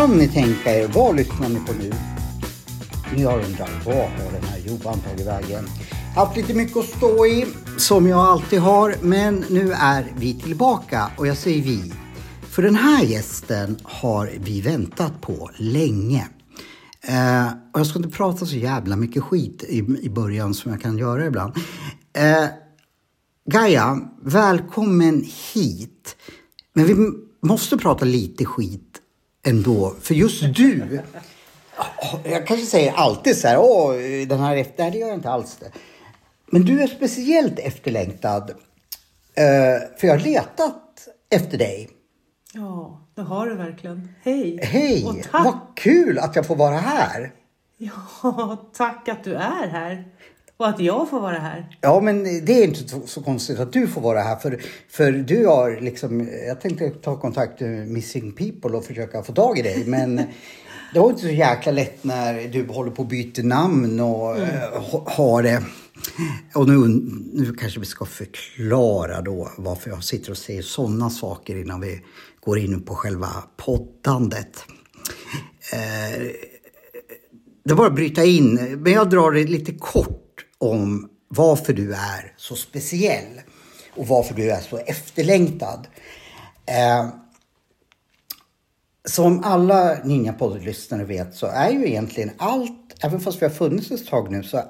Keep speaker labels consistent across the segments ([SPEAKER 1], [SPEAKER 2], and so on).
[SPEAKER 1] Kan ni tänka er, vad lyssnar ni på nu? Ni har undrat, vad har den här Johan tagit vägen? Haft lite mycket att stå i, som jag alltid har, men nu är vi tillbaka och jag säger vi. För den här gästen har vi väntat på länge. Eh, och jag ska inte prata så jävla mycket skit i, i början som jag kan göra ibland. Eh, Gaia, välkommen hit. Men vi måste prata lite skit ändå. För just du, jag kanske säger alltid så här, åh, den här efter, nej det gör jag inte alls det. Men du är speciellt efterlängtad. Eh, för jag har letat efter dig.
[SPEAKER 2] Ja, det har du verkligen. Hej!
[SPEAKER 1] Hej!
[SPEAKER 2] Och tack!
[SPEAKER 1] Vad kul att jag får vara här.
[SPEAKER 2] Ja, tack att du är här. Och att jag får vara här.
[SPEAKER 1] Ja, men det är inte så, konstigt att du får vara här. För, för du har liksom, jag tänkte ta kontakt med Missing People och försöka få tag i dig. Men det var inte så jäkla lätt när du håller på att byta namn och mm. har det. Och nu, nu kanske vi ska förklara då varför jag sitter och säger sådana saker innan vi går in på själva poddandet. Eh, det var att bryta in, men jag drar det lite kort om varför du är så speciell och varför du är så efterlängtad. Eh, som alla Ninja-poddlyssnare vet så är ju egentligen allt, även fast vi har funnits ett tag nu, så är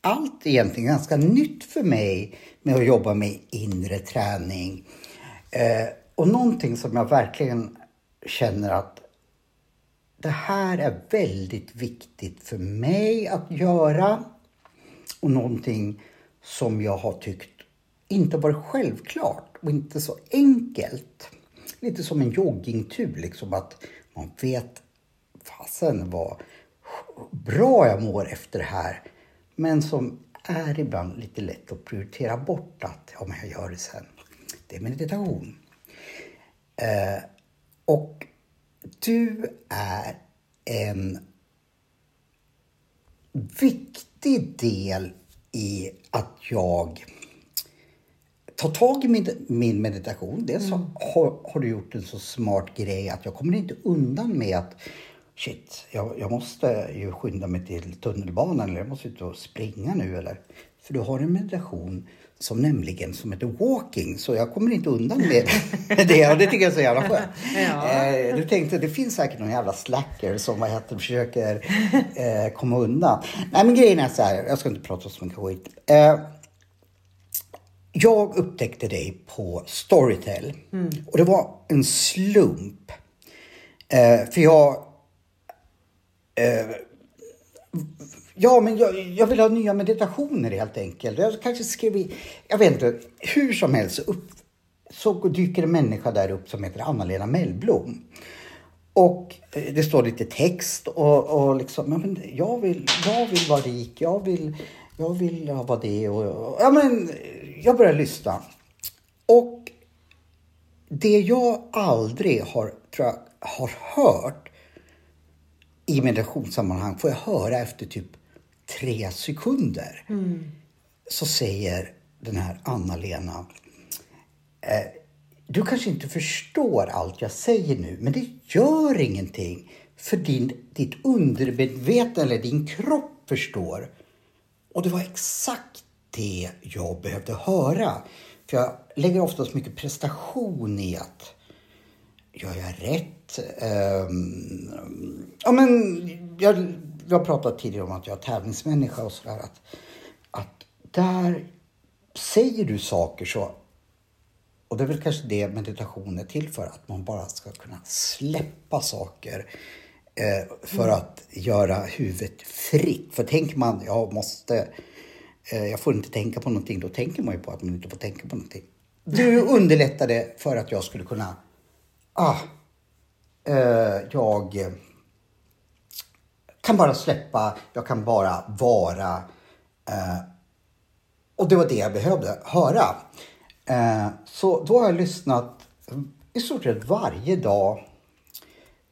[SPEAKER 1] allt egentligen ganska nytt för mig med att jobba med inre träning. Eh, och någonting som jag verkligen känner att det här är väldigt viktigt för mig att göra och någonting som jag har tyckt inte varit självklart och inte så enkelt. Lite som en joggingtur, liksom att man vet fasen vad bra jag mår efter det här. Men som är ibland lite lätt att prioritera bort att ja, men jag gör det sen. Det är meditation. Eh, och du är en viktig del i att jag tar tag i min, min meditation. Dels mm. har, har, du gjort en så smart grej att jag kommer inte undan med att shit, jag, jag måste ju skynda mig till tunnelbanan eller jag måste ut och springa nu eller. För du har en meditation som nämligen som heter walking. Så jag kommer inte undan med det och det tycker jag är så jävla skönt. Ja. Eh, du tänkte det finns säkert någon jävla slacker som vad heter, försöker eh, komma undan. Nej men grejen är så här, jag ska inte prata så mycket skit. Eh, jag upptäckte dig på Storytel mm. och det var en slump. Eh, för jag eh, Ja, men jag, jag, vill ha nya meditationer helt enkelt. Jag kanske skrev i, jag vet inte, hur som helst upp, så dyker en människa där upp som heter Anna-Lena Mellblom. Och eh, det står lite text och, och liksom, ja, men jag, vill, jag vill vara rik, jag vill, jag vill vara det och, och ja men eh, jag börjar lyssna. Och det jag aldrig har, tror jag, har hört i meditationssammanhang får jag höra efter typ tre sekunder. Mm. Så säger den här Anna-Lena. Eh, du kanske inte förstår allt jag säger nu, men det gör ingenting. För din, ditt undermedvetna eller din kropp förstår. Och det var exakt det jag behövde höra. För jag lägger oftast mycket prestation i att gör jag rätt? Um, ja, men jag vi har pratat tidigare om att jag är tävlingsmänniska och sådär. Att, att där säger du saker så och det är väl kanske det meditation är till för, att man bara ska kunna släppa saker eh, för mm. att göra huvudet fritt. För tänker man, jag måste, eh, jag får inte tänka på någonting, då tänker man ju på att man inte får tänka på någonting. Du underlättade för att jag skulle kunna, ah, eh, jag kan bara släppa, jag kan bara vara. Eh, och det var det jag behövde höra. Eh, så då har jag lyssnat i stort sett varje dag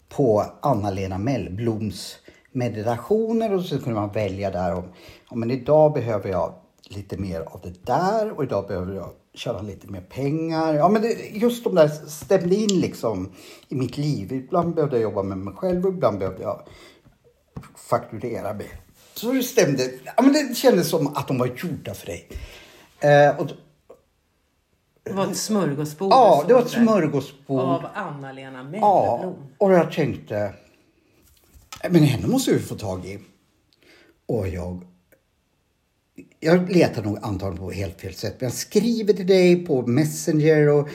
[SPEAKER 1] på Anna-Lena Mellbloms meditationer och så kunde man välja där om, om men idag behöver jag lite mer av det där och idag behöver jag tjäna lite mer pengar. Ja, men det, just de där stämde in liksom i mitt liv. Ibland behövde jag jobba med mig själv och ibland behövde jag fakturera mig. Så det stämde. Ja, men det kändes som att de var gjorda för dig. Eh, och,
[SPEAKER 2] Det var ett smörgåsbord.
[SPEAKER 1] ja, det var ett smörgåsbord.
[SPEAKER 2] Av Anna-Lena
[SPEAKER 1] Ja,
[SPEAKER 2] Mellblom.
[SPEAKER 1] och jag tänkte, men henne måste vi få tag i. Och jag, jag letar nog antagligen på helt fel sätt. Men jag skriver till dig på Messenger och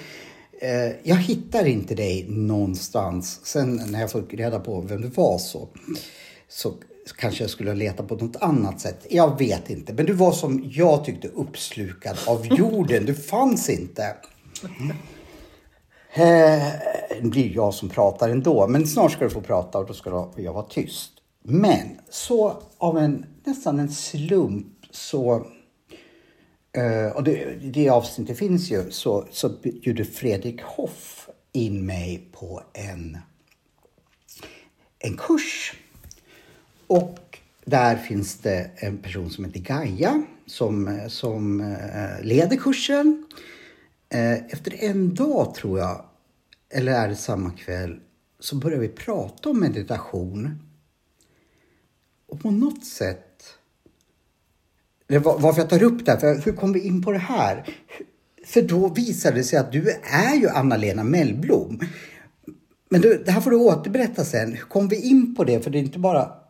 [SPEAKER 1] eh, jag hittar inte dig någonstans. Sen när jag fick reda på vem du var så, så kanske jag skulle leta på något annat sätt. Jag vet inte. Men du var som jag tyckte uppslukad av jorden. Du fanns inte. Eh, det blir jag som pratar ändå, men snart ska du få prata och då ska jag vara tyst. Men så av en nästan en slump så, eh, och det, det avsnittet finns ju, så, så bjuder Fredrik Hoff in mig på en, en kurs. Och där finns det en person som heter Gaia som, som eh, leder kursen. Eh, efter en dag tror jag, eller är det samma kväll, så börjar vi prata om meditation. Och på något sätt, det var, varför jag tar upp det här, för hur kom vi in på det här? För då visade det sig att du är ju Anna-Lena Mellblom. Men du, det här får du återberätta sen. Hur kom vi in på det? För det är inte bara...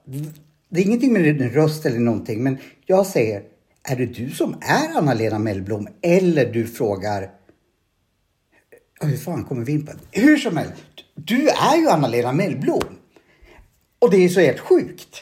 [SPEAKER 1] Det är ingenting med din röst eller någonting, men jag säger, är det du som är Anna-Lena Mellblom? Eller du frågar, hur fan kommer vi in på det? Hur som helst, du är ju Anna-Lena Mellblom. Och det är så helt sjukt.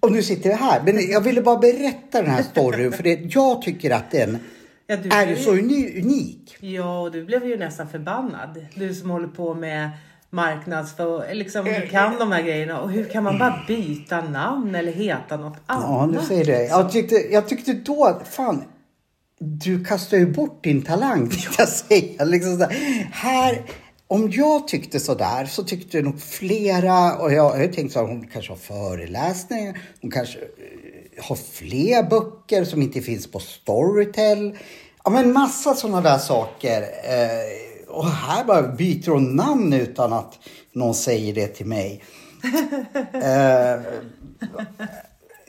[SPEAKER 1] Och nu sitter jag här. Men jag ville bara berätta den här storyn för det, jag tycker att den
[SPEAKER 2] Ja,
[SPEAKER 1] är så
[SPEAKER 2] ju-
[SPEAKER 1] uni- unik.
[SPEAKER 2] Ja, och du blev ju nästan förbannad. Du som håller på med marknadsför, liksom du kan de här grejerna. Och hur kan man bara byta namn eller heta något annat?
[SPEAKER 1] Ja, du säger det. Jag tyckte, jag tyckte då att fan, du kastar ju bort din talang, tänkte jag säga. Liksom så här, här, om jag tyckte så där så tyckte nog flera, och jag, jag har tänkt så här, hon kanske har föreläsningar, hon kanske eh, har fler böcker som inte finns på Storytel. Ja, men massa sådana där saker. Eh, och här bara byter hon namn utan att någon säger det till mig. Eh,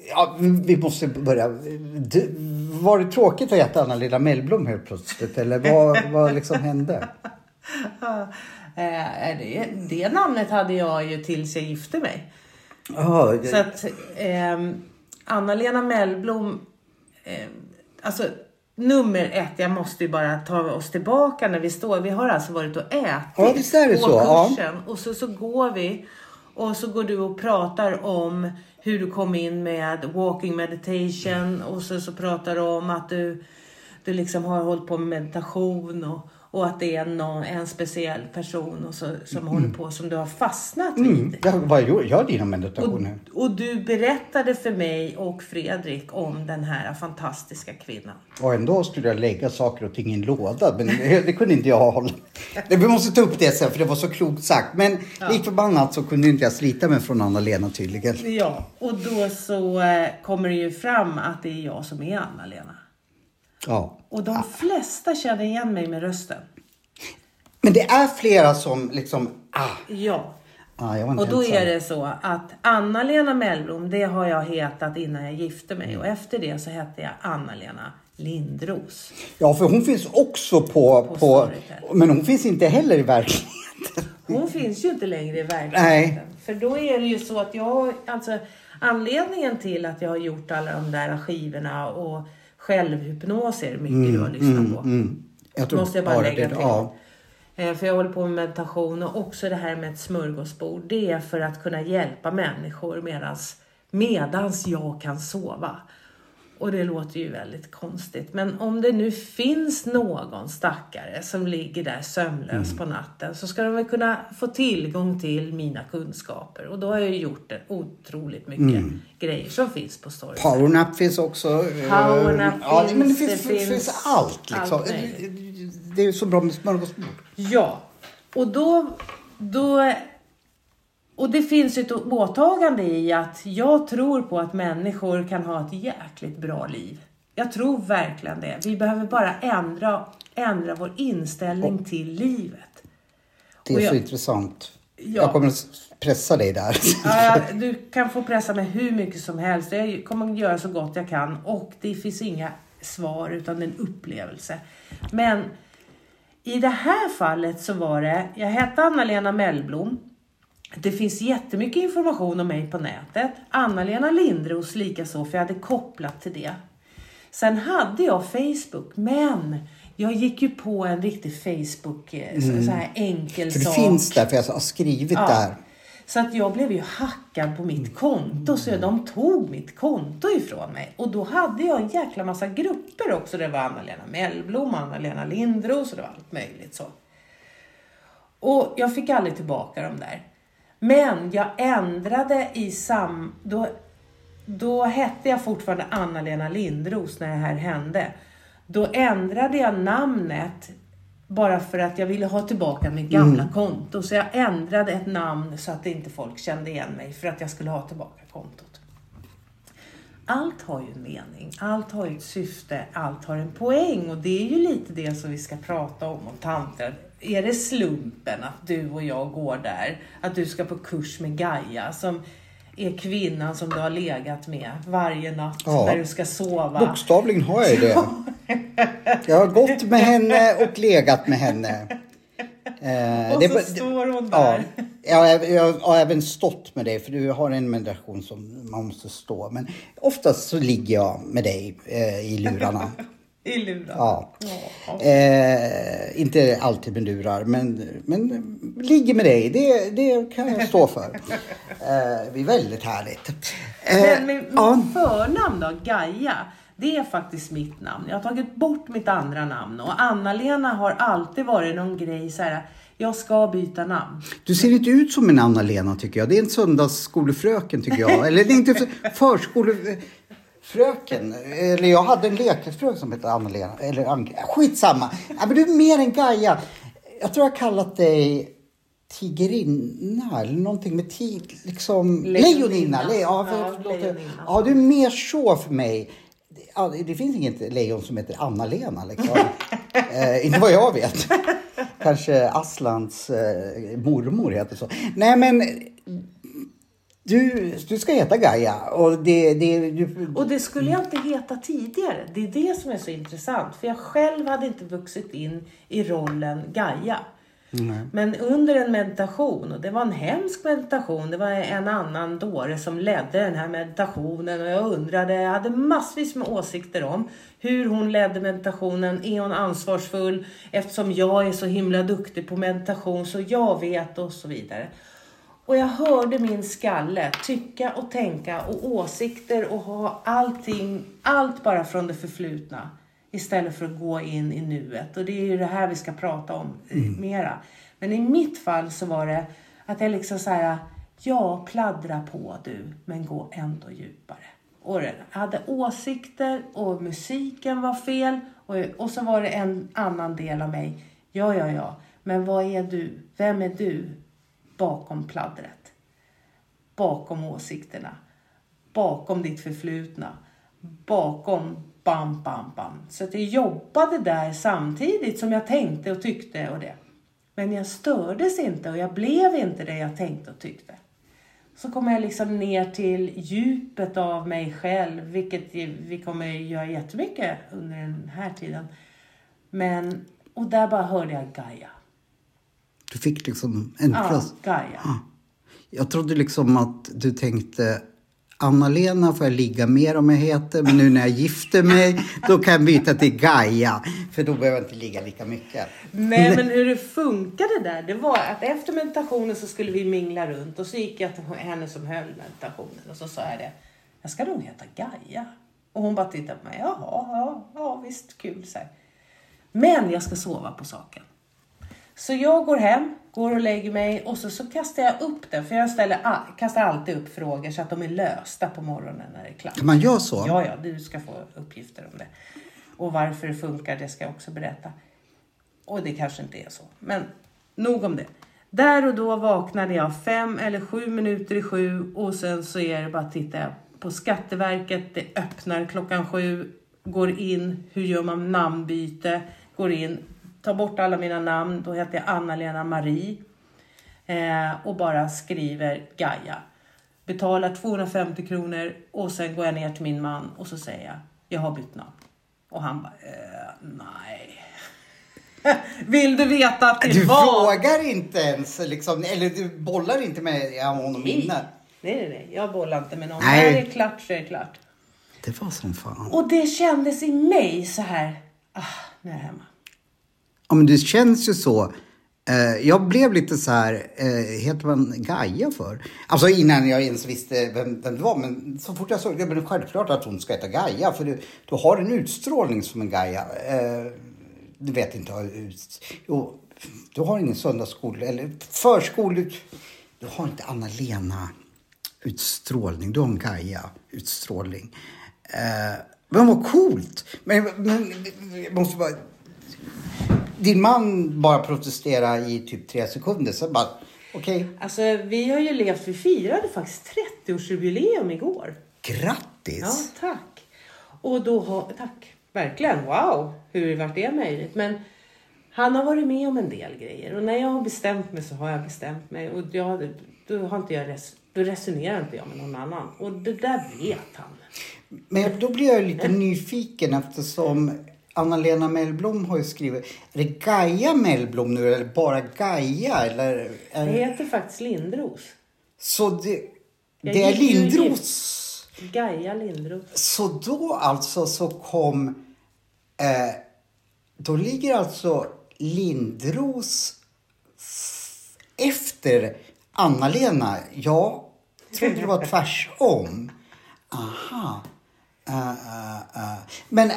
[SPEAKER 1] Ja, vi måste börja. Du, var det tråkigt att heta Anna-Lena Mellblom helt plötsligt? Eller vad, vad liksom hände?
[SPEAKER 2] Eh, det, det namnet hade jag ju tills jag gifte mig.
[SPEAKER 1] Ja,
[SPEAKER 2] Så att ehm, Anna-Lena Mellblom, eh, alltså nummer ett, jag måste ju bara ta oss tillbaka när vi står. Vi har alltså varit och ätit
[SPEAKER 1] Ja, visst är det
[SPEAKER 2] på
[SPEAKER 1] så, ja.
[SPEAKER 2] kursen och så, så går vi och så går du och pratar om hur du kom in med walking meditation och så, så pratar du om att du, du liksom har hållit på med meditation och, och att det är någon, en speciell person och så, som håller på som du har fastnat vid.
[SPEAKER 1] mm, jag, vad gör dina meditationer?
[SPEAKER 2] Och, och du berättade för mig och Fredrik om den här fantastiska kvinnan.
[SPEAKER 1] Och ändå skulle jag lägga saker och ting i en låda. Men det, kunde inte jag hålla. Vi måste ta upp det sen för det var så klokt sagt. Men lik förbannat så kunde inte jag slita mig från Anna-Lena tydligen.
[SPEAKER 2] Ja, och då så eh, kommer det ju fram att det är jag som är Anna-Lena.
[SPEAKER 1] Ja.
[SPEAKER 2] Och de flesta känner igen mig med rösten.
[SPEAKER 1] Men det är flera som liksom... Ah,
[SPEAKER 2] Ja.
[SPEAKER 1] ah,
[SPEAKER 2] Och då är det så att Anna-Lena Mellblom, det har jag hetat innan jag gifte mig. Och efter det så hette jag Anna-Lena Lindros.
[SPEAKER 1] Ja, för hon finns också på...
[SPEAKER 2] På
[SPEAKER 1] på men hon finns inte heller i verkligheten.
[SPEAKER 2] Hon finns ju inte längre i verkligheten.
[SPEAKER 1] Nej.
[SPEAKER 2] För då är det ju så att jag, alltså anledningen till att jag har gjort alla de där skivorna och självhypnos är det mycket du har lyssnat på.
[SPEAKER 1] Mm. Jag tror
[SPEAKER 2] Måste jag bara lägga
[SPEAKER 1] det,
[SPEAKER 2] till.
[SPEAKER 1] ja.
[SPEAKER 2] Eh, För jag håller på med meditation och också det här med ett smörgåsbord. Det är för att kunna hjälpa människor medans, medans jag kan sova. Och det låter ju väldigt konstigt. Men om det nu finns någon stackare som ligger där sömnlös
[SPEAKER 1] Mm.
[SPEAKER 2] på natten så ska de väl kunna få tillgång till mina kunskaper. Och då har jag ju gjort otroligt mycket
[SPEAKER 1] Mm.
[SPEAKER 2] grejer som finns på Storytel.
[SPEAKER 1] Powernap finns också.
[SPEAKER 2] Powernap
[SPEAKER 1] Eh, ja, men det
[SPEAKER 2] finns,
[SPEAKER 1] finns,
[SPEAKER 2] det
[SPEAKER 1] finns,
[SPEAKER 2] finns
[SPEAKER 1] allt liksom.
[SPEAKER 2] allt
[SPEAKER 1] det är så bra med smörgåsbord.
[SPEAKER 2] Ja, Och då, då och det finns ett åtagande i att jag tror på att människor kan ha ett jäkligt bra liv. Jag tror verkligen det. Vi behöver bara ändra, ändra vår inställning
[SPEAKER 1] Och-
[SPEAKER 2] till livet.
[SPEAKER 1] Det är
[SPEAKER 2] Och
[SPEAKER 1] så
[SPEAKER 2] jag-
[SPEAKER 1] intressant.
[SPEAKER 2] Ja.
[SPEAKER 1] Jag kommer att pressa dig där.
[SPEAKER 2] Ja, jag- du kan få pressa mig hur mycket som helst. Jag kommer att göra så gott jag kan. Och det finns inga svar utan en upplevelse. Men i det här fallet så var det, jag hette Anna-Lena Mellblom. Det finns jättemycket information om mig på nätet. Anna-Lena Lindros likaså, för jag hade kopplat till det. Sen hade jag Facebook, men jag gick ju på en riktig Facebook, eh, så, så här enkel
[SPEAKER 1] Mm. För det
[SPEAKER 2] sak.
[SPEAKER 1] finns där, för jag har skrivit
[SPEAKER 2] Ja.
[SPEAKER 1] där.
[SPEAKER 2] Så att jag blev ju hackad på mitt konto, så de tog mitt konto ifrån mig. Och då hade jag en jäkla massa grupper också. Det var Anna-Lena Mellblom, Anna-Lena Lindros och det var allt möjligt så. Och jag fick aldrig tillbaka dem där. Men jag ändrade i sam... Då, då hette jag fortfarande Anna-Lena Lindros när det här hände. Då ändrade jag namnet bara för att jag ville ha tillbaka mitt gamla konto. Så jag ändrade ett namn så att inte folk kände igen mig för att jag skulle ha tillbaka kontot. Allt har ju en mening, allt har ju ett syfte, allt har en poäng och det är ju lite det som vi ska prata om och tanter. Är det slumpen att du och jag går där? Att du ska på kurs med Gaia som är kvinnan som du har legat med varje natt
[SPEAKER 1] Ja.
[SPEAKER 2] när du ska sova?
[SPEAKER 1] Bokstavligen har jag det. Jag har gått med henne och legat med henne. Eh,
[SPEAKER 2] Och
[SPEAKER 1] det
[SPEAKER 2] så
[SPEAKER 1] var-
[SPEAKER 2] står hon
[SPEAKER 1] Ja,
[SPEAKER 2] där.
[SPEAKER 1] jag, jag, jag har även stått med dig för du har en meditation som man måste stå. Men oftast så ligger jag med dig eh, i lurarna.
[SPEAKER 2] I luren.
[SPEAKER 1] Ja.
[SPEAKER 2] Ja.
[SPEAKER 1] Eh, inte alltid med lurar, men, men ligger med dig, det, det kan jag stå för. Eh, det är väldigt härligt. Eh,
[SPEAKER 2] Men min,
[SPEAKER 1] ja.
[SPEAKER 2] förnamn då, Gaia, det är faktiskt mitt namn. Jag har tagit bort mitt andra namn och Anna-Lena har alltid varit någon grej så här. Jag ska byta namn.
[SPEAKER 1] Du ser inte ut som en Anna-Lena tycker jag. Det är en söndagsskolefröken tycker jag. Eller det är inte förskolefröken. Eller jag hade en lekfröken som hette Anna-Lena. Eller Ann- skitsamma. Ja, men du är mer än Gaia. Jag tror jag har kallat dig Tigerinna eller någonting med tid, liksom
[SPEAKER 2] Lejonina.
[SPEAKER 1] Le, ja, för,
[SPEAKER 2] Ja,
[SPEAKER 1] förlåt. ja, du är mer så för mig. Ja, det finns inget lejon som heter Anna-Lena liksom. eh, inte vad jag vet. Kanske Aslans eh, mormor heter så. Nej men du, du ska heta Gaia och det, det, du,
[SPEAKER 2] Och det skulle jag inte heta tidigare. Det är det som är så intressant. För jag själv hade inte vuxit in i rollen Gaia. Men under en meditation, och det var en hemsk meditation, det var en annan dåre som ledde den här meditationen och jag undrade, jag hade massvis med åsikter om hur hon ledde meditationen. Är hon ansvarsfull? Eftersom jag är så himla duktig på meditation så jag vet och så vidare. Och jag hörde min skalle tycka och tänka och åsikter och ha allting, allt bara från det förflutna. Istället för att gå in i nuet. Och det är ju det här vi ska prata om eh, mera. Men i mitt fall så var det att jag liksom så här, ja pladdra på du, men gå ändå djupare. Och jag hade åsikter och musiken var fel. Och, och så var det en annan del av mig. Ja, ja, ja. Men vad är du? Vem är du bakom pladdret? Bakom åsikterna? Bakom ditt förflutna? Bakom bam, bam, bam. Så att jag jobbade där samtidigt som jag tänkte och tyckte och det. Men jag stördes inte och jag blev inte det jag tänkte och tyckte. Så kommer jag liksom ner till djupet av mig själv, vilket vi kommer göra jättemycket under den här tiden. Men, och där bara hörde jag Gaia
[SPEAKER 1] du fick liksom en
[SPEAKER 2] Ja,
[SPEAKER 1] plats.
[SPEAKER 2] Gaia.
[SPEAKER 1] Jag trodde liksom att du tänkte Anna-Lena får jag ligga mer om jag heter, men nu när jag gifter mig då kan jag byta till Gaia. För då behöver jag inte ligga lika mycket.
[SPEAKER 2] Nej men hur det funkade där, det var att efter meditationen så skulle vi mingla runt och så gick jag till henne som höll meditationen och så sa jag det. Jag ska nog heta Gaia. Och hon bara tittade på mig. Jaha, ja, ja visst kul så här. Men jag ska sova på saken. Så jag går hem, går och lägger mig och så, så kastar jag upp den. För jag ställer, kastar alltid upp frågor så att de är lösta på morgonen när det är klart.
[SPEAKER 1] Kan man göra så?
[SPEAKER 2] Ja, ja, du ska få uppgifter om det. Och varför det funkar, det ska jag också berätta. Och det kanske inte är så. Men nog om det. Där och då vaknade jag fem eller sju minuter i sju och sen så är det bara att titta på Skatteverket. Det öppnar klockan sju, går in, hur gör man namnbyte? Går in, tar bort alla mina namn, då heter jag Anna-Lena Marie. Eh, och bara skriver Gaia. Betalar 250 kronor och sen går jag ner till min man och så säger jag, jag har bytt namn. Och han bara, eh, nej. Vill du veta att det
[SPEAKER 1] Du
[SPEAKER 2] var?
[SPEAKER 1] frågar inte ens, liksom, eller du bollar inte med honom
[SPEAKER 2] Nej.
[SPEAKER 1] innan.
[SPEAKER 2] nej, nej, nej. Jag bollar inte med någon.
[SPEAKER 1] Nej.
[SPEAKER 2] När det är klart så är det klart.
[SPEAKER 1] Det var som fan.
[SPEAKER 2] Och det kändes i mig så här, ah, nu är jag hemma.
[SPEAKER 1] Ja, men det känns ju så. Eh, jag blev lite så här, eh, heter man Gaia för? Alltså innan jag ens visste vem, vem det var. Men så fort jag såg det, men det är självklart att hon ska heta Gaia. För du, du har en utstrålning som en Gaia. Eh, du vet inte, jo, du har ingen söndagsskola eller förskol. Du har inte Anna-Lena utstrålning. Du har en Gaia-utstrålning. Eh, men vad coolt! Men, men jag måste bara... Din man bara protestera i typ tre sekunder. Så bara, okej,
[SPEAKER 2] Alltså vi har ju levt, vi firade faktiskt 30-årsjubileum igår.
[SPEAKER 1] grattis!
[SPEAKER 2] Ja, tack. Och då har, tack, verkligen, wow, hur vart det möjligt? Men han har varit med om en del grejer och när jag har bestämt mig så har jag bestämt mig och jag, då, har inte jag res, då resonerar inte jag med någon annan och det där vet han.
[SPEAKER 1] Men då blir jag lite nyfiken eftersom Anna-Lena Mellblom har ju skrivit. Är det Gaia Mellblom nu eller bara Gaia? Eller,
[SPEAKER 2] Det
[SPEAKER 1] är,
[SPEAKER 2] heter faktiskt Lindros.
[SPEAKER 1] så det, det är Lindros?
[SPEAKER 2] Gaia Lindros.
[SPEAKER 1] Så då alltså så kom... Eh, då ligger alltså Lindros efter Anna-Lena. Jag trodde det var tvärsom. Aha. Uh, uh, uh. Men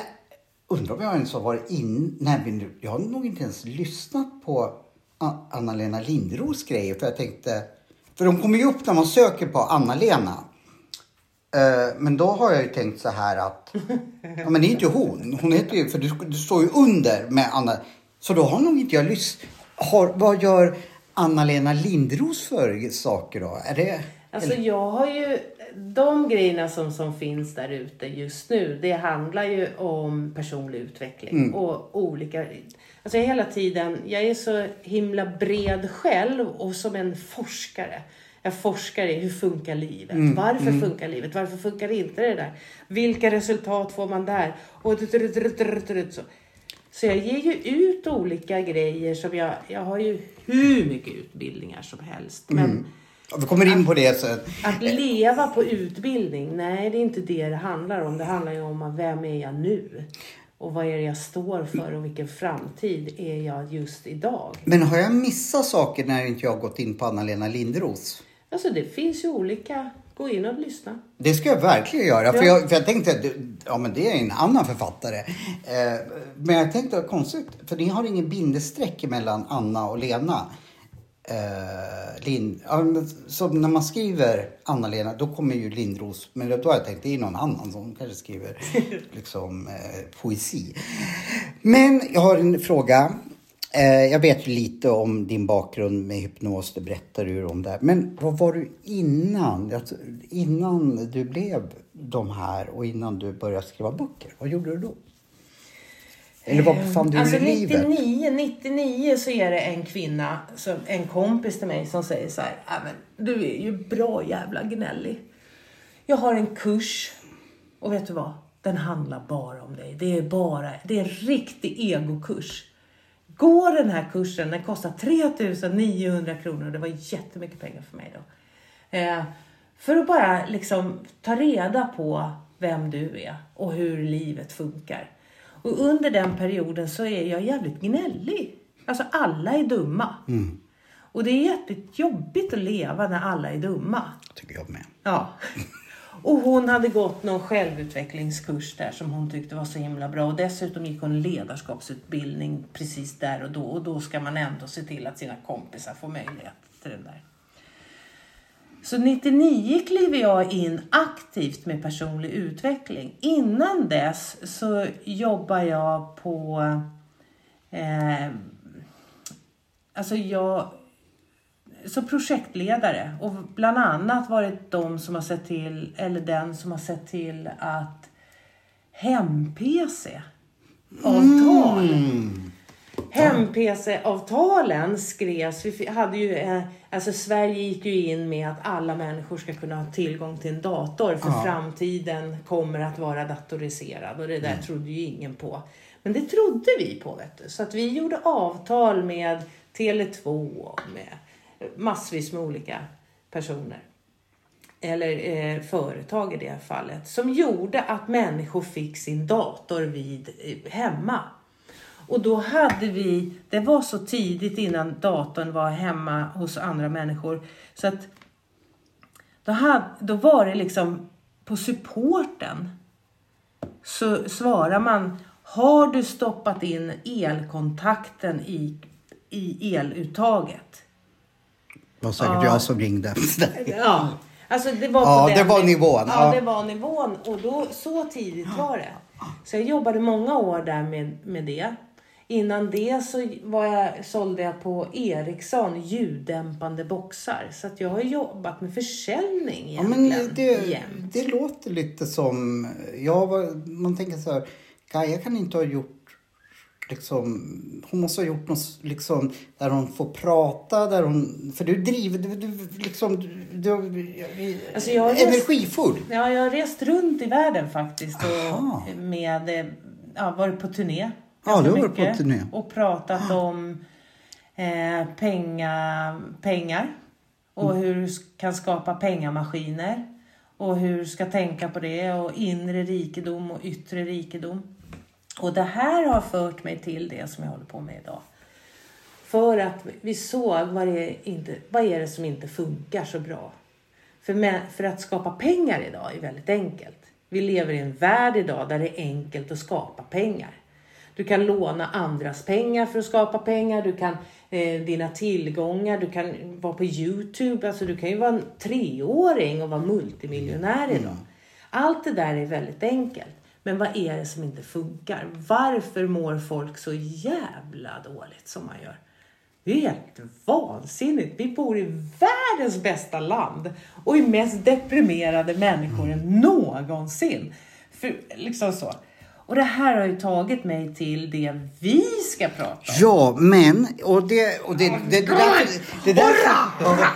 [SPEAKER 1] undrar om jag ens har varit in... Nej, men nu- jag har nog inte ens lyssnat på Anna-Lena Lindros grejer. För jag tänkte... För de kommer ju upp när man söker på Anna-Lena. Eh, Men då har jag ju tänkt så här att, ja men det är inte hon. Hon heter ju, för du, du står ju under med Anna. Så då har nog inte jag lyssnat. Vad gör Anna-Lena Lindros för saker då? Är det...
[SPEAKER 2] Alltså jag har ju, de grejerna som, som finns där ute just nu, det handlar ju om personlig utveckling och olika, alltså hela tiden, jag är så himla bred själv och som en forskare. Jag forskar i hur funkar livet? Varför funkar livet? Varför funkar inte det där? Vilka resultat får man där? Och så. Så jag ger ju ut olika grejer som jag, jag har ju hur mycket utbildningar som helst. Men
[SPEAKER 1] Ja, Vi kommer in på det sen.
[SPEAKER 2] att leva på utbildning, nej det är inte det det handlar om. Det handlar ju om att vem är jag nu? Och vad är det jag står för och vilken framtid är jag just idag?
[SPEAKER 1] Men har jag missat saker när inte jag har gått in på Anna-Lena Lindros?
[SPEAKER 2] Alltså det finns ju olika, gå in och lyssna.
[SPEAKER 1] Det ska jag verkligen göra. För,
[SPEAKER 2] Ja.
[SPEAKER 1] jag, för jag tänkte att ja, men det är en annan författare. Eh, men jag tänkte att konstigt, för ni har ingen bindestreck mellan Anna och Lena. Eh, Lind, ja, när man skriver Anna-Lena, då kommer ju Lindros. Men då har jag tänkt, det är någon annan som kanske skriver liksom, eh, poesi. Men jag har en fråga. Eh, jag vet ju lite om din bakgrund med hypnos, det berättar du om där. Men vad var du innan? Innan du blev de här och innan du började skriva böcker, vad gjorde du då? Eller vad befann du
[SPEAKER 2] Alltså
[SPEAKER 1] dig i livet?
[SPEAKER 2] 99, 99 så är det en kvinna, som, en kompis till mig som säger så här, "Ja, men du är ju bra jävla gnällig. Jag har en kurs och vet du vad? Den handlar bara om dig. Det är bara, det är en riktig egokurs. Gå den här kursen, den kostar 3900 kronor. Det var jättemycket pengar för mig då. Eh, för att bara liksom ta reda på vem du är och hur livet funkar. Och under den perioden så är jag jävligt gnällig. Alltså alla är dumma. Och det är jävligt jobbigt att leva när alla är dumma.
[SPEAKER 1] Tycker jag med.
[SPEAKER 2] Ja. Och hon hade gått någon självutvecklingskurs där som hon tyckte var så himla bra. Och dessutom gick hon ledarskapsutbildning precis där och då. Och då ska man ändå se till att sina kompisar får möjlighet till den där. Så 99 kliver jag in aktivt med personlig utveckling. Innan dess så jobbar jag på... Eh, alltså jag som projektledare och bland annat varit de som har sett till, eller den som har sett till att hem-PC avtal.
[SPEAKER 1] Mm.
[SPEAKER 2] Hem-PC-avtalen skrevs, vi hade ju, eh, alltså Sverige gick ju in med att alla människor ska kunna ha tillgång till en dator för
[SPEAKER 1] Ja.
[SPEAKER 2] framtiden kommer att vara datoriserad och det
[SPEAKER 1] Mm.
[SPEAKER 2] där trodde ju ingen på. Men det trodde vi på vet du. Så att vi gjorde avtal med Tele2 och med massvis med olika personer eller eh, företag i det fallet, som gjorde att människor fick sin dator vid eh, hemma. Och då hade vi, det var så tidigt innan datorn var hemma hos andra människor, så att då, hade, då var det liksom på supporten så svarar man, har du stoppat in elkontakten i, i eluttaget?
[SPEAKER 1] Det var säkert
[SPEAKER 2] Ja.
[SPEAKER 1] jag som ringde.
[SPEAKER 2] Ja, alltså det var på
[SPEAKER 1] Ja, det var
[SPEAKER 2] niv-
[SPEAKER 1] nivån,
[SPEAKER 2] Ja,
[SPEAKER 1] ja.
[SPEAKER 2] det var nivån och då, så tidigt var det. Så jag jobbade många år där med, med det. Innan det så var jag, sålde jag på Ericsson ljuddämpande boxar. Så att jag har jobbat med försäljning
[SPEAKER 1] Ja, men
[SPEAKER 2] egentligen
[SPEAKER 1] det,
[SPEAKER 2] jämt.
[SPEAKER 1] det låter lite som... Jag var, man tänker så här, Gaia kan inte ha gjort... Liksom, hon måste ha gjort något liksom, där hon får prata, där hon... För du driver... Du, du, liksom, du, du,
[SPEAKER 2] Alltså, jag rest-
[SPEAKER 1] energifull.
[SPEAKER 2] Ja, jag har rest runt i världen faktiskt
[SPEAKER 1] Aha.
[SPEAKER 2] och med, ja, varit på turné.
[SPEAKER 1] Ja,
[SPEAKER 2] ganska
[SPEAKER 1] har varit på
[SPEAKER 2] mycket
[SPEAKER 1] turné.
[SPEAKER 2] Och pratat om eh, penga, pengar och
[SPEAKER 1] Mm.
[SPEAKER 2] hur du kan skapa pengamaskiner och hur du ska tänka på det och inre rikedom och yttre rikedom. Och det här har fört mig till det som jag håller på med idag. För att vi såg vad det är, inte, vad är det som inte funkar så bra. För, med, för att skapa pengar idag är väldigt enkelt. Vi lever i en värld idag där det är enkelt att skapa pengar. Du kan låna andras pengar för att skapa pengar. Du kan eh, dina tillgångar. Du kan vara på Youtube. Alltså du kan ju vara en treåring och vara multimiljonär idag. Allt det där är väldigt enkelt. Men vad är det som inte funkar? Varför mår folk så jävla dåligt som man gör? Det är helt vansinnigt. Vi bor i världens bästa land och är mest deprimerade människor än någonsin. För, liksom så. Och det här har ju tagit mig till det vi ska prata om.
[SPEAKER 1] Ja, men... Och det, och det, det, det, det, därför, det, är därför,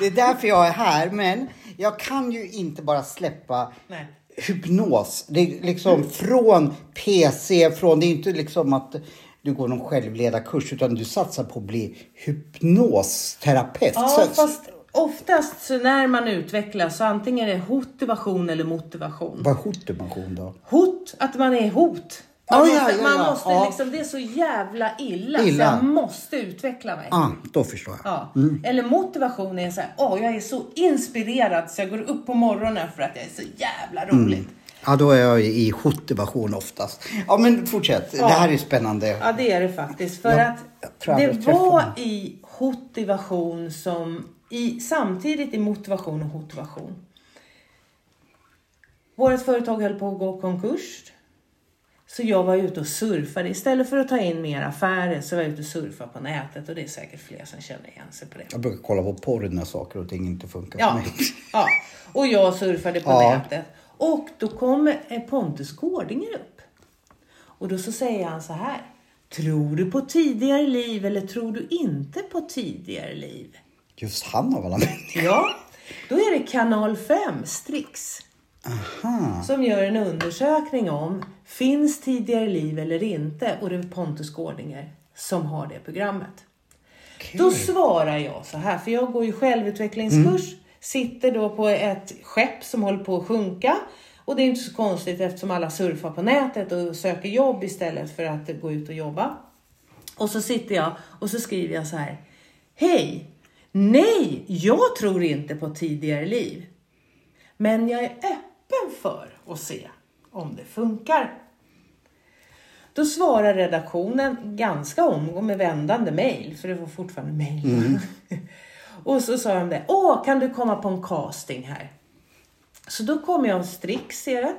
[SPEAKER 1] det är därför jag är här. Men jag kan ju inte bara släppa
[SPEAKER 2] Nej.
[SPEAKER 1] hypnos. Det är liksom från PC, från... Det är inte liksom att du går någon självledarkurs utan du satsar på att bli hypnosterapeut.
[SPEAKER 2] Ja,
[SPEAKER 1] Så-
[SPEAKER 2] fast oftast så när man utvecklas så antingen är det motivation eller motivation.
[SPEAKER 1] Vad är hotimation då?
[SPEAKER 2] Hot, att man är hot.
[SPEAKER 1] Ja,
[SPEAKER 2] Man
[SPEAKER 1] ja,
[SPEAKER 2] måste,
[SPEAKER 1] ja,
[SPEAKER 2] man
[SPEAKER 1] ja.
[SPEAKER 2] måste
[SPEAKER 1] Ja.
[SPEAKER 2] liksom, det är så jävla illa,
[SPEAKER 1] Illa.
[SPEAKER 2] så jag måste utveckla mig.
[SPEAKER 1] Ah, då förstår jag.
[SPEAKER 2] Ja. Eller motivation är så här, åh jag är så inspirerad så jag går upp på morgonen för att jag är så jävla roligt.
[SPEAKER 1] Ja, då är jag i hotivation oftast. Ja, men fortsätt. Det här är spännande.
[SPEAKER 2] Ja det är det faktiskt. För att det var i motivation som, i, samtidigt i motivation och motivation. Vårt företag höll på att gå konkurs. Så jag var ute och surfade. Istället för att ta in mer affärer så var jag ute och surfade på nätet. Och det är säkert fler som känner igen sig på det.
[SPEAKER 1] Jag brukar kolla på porr när saker och ting inte funkar för
[SPEAKER 2] Ja,
[SPEAKER 1] mig.
[SPEAKER 2] ja. och jag surfade på
[SPEAKER 1] Ja.
[SPEAKER 2] nätet. Och då kommer eh, Pontus Gårdinger upp. Och då så säger han så här. Tror du på tidigare liv eller tror du inte på tidigare liv?
[SPEAKER 1] Just han av alla människor.
[SPEAKER 2] Ja, då är det kanal 5, Strix,
[SPEAKER 1] Aha.
[SPEAKER 2] som gör en undersökning om finns tidigare liv eller inte? Och det är Pontus Gårdinger som har det programmet. Då svarar jag så här, för jag går ju självutvecklingskurs, sitter då på ett skepp som håller på att sjunka. Och det är inte så konstigt eftersom alla surfar på nätet och söker jobb istället för att gå ut och jobba. Och så sitter jag och så skriver jag så här. Hej! Nej, jag tror inte på tidigare liv. Men jag är öppen för att se om det funkar. Då svarar redaktionen ganska omgående med vändande mejl, för det var fortfarande mejl. och så sa de det, åh kan du komma på en casting här? Så då kom jag av Strix, ser det.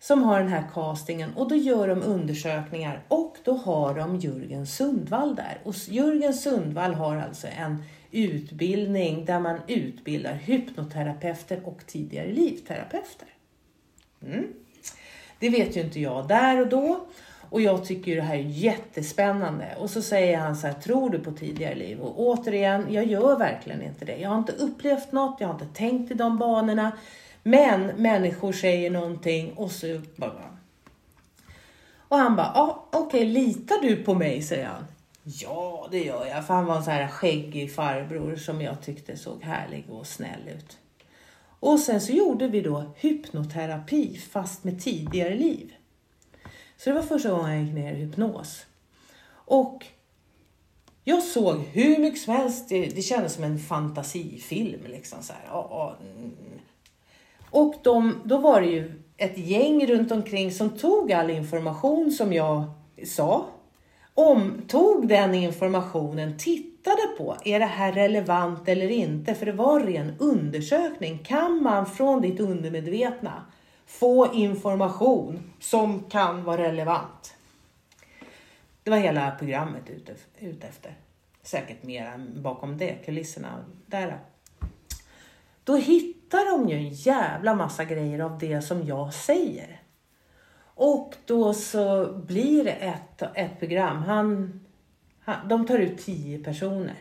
[SPEAKER 2] som har den här castingen och då gör de undersökningar och då har de Jörgen Sundvall där. Och Jörgen Sundvall har alltså en utbildning där man utbildar hypnoterapeuter och tidigare livterapeuter. Mm. Det vet ju inte jag där och då. Och jag tycker ju det här är jättespännande. Och så säger han så här, tror du på tidigare liv? Och återigen, jag gör verkligen inte det. Jag har inte upplevt något, jag har inte tänkt i de banorna. Men människor säger någonting och så bara... Och han bara, ah, okej, okay, litar du på mig? säger han. Ja, det gör jag. För han var en sån här skäggig farbror som jag tyckte såg härlig och snäll ut. Och sen så gjorde vi då hypnoterapi fast med tidigare liv. Så det var första gången jag gick ner i hypnos. Och jag såg hur mycket som helst. Det, det kändes som en fantasifilm. Liksom så här. Mm. Och de, då var det ju ett gäng runt omkring som tog all information som jag sa. Omtog den informationen, tittade på, är det här relevant eller inte? För det var en ren undersökning. Kan man från ditt undermedvetna få information som kan vara relevant? Det var hela programmet ute, ute efter. Säkert mer bakom det, kulisserna där. Då hittar de ju en jävla massa grejer av det som jag säger. Och då så blir det ett, ett program. Han, han, de tar ut tio personer.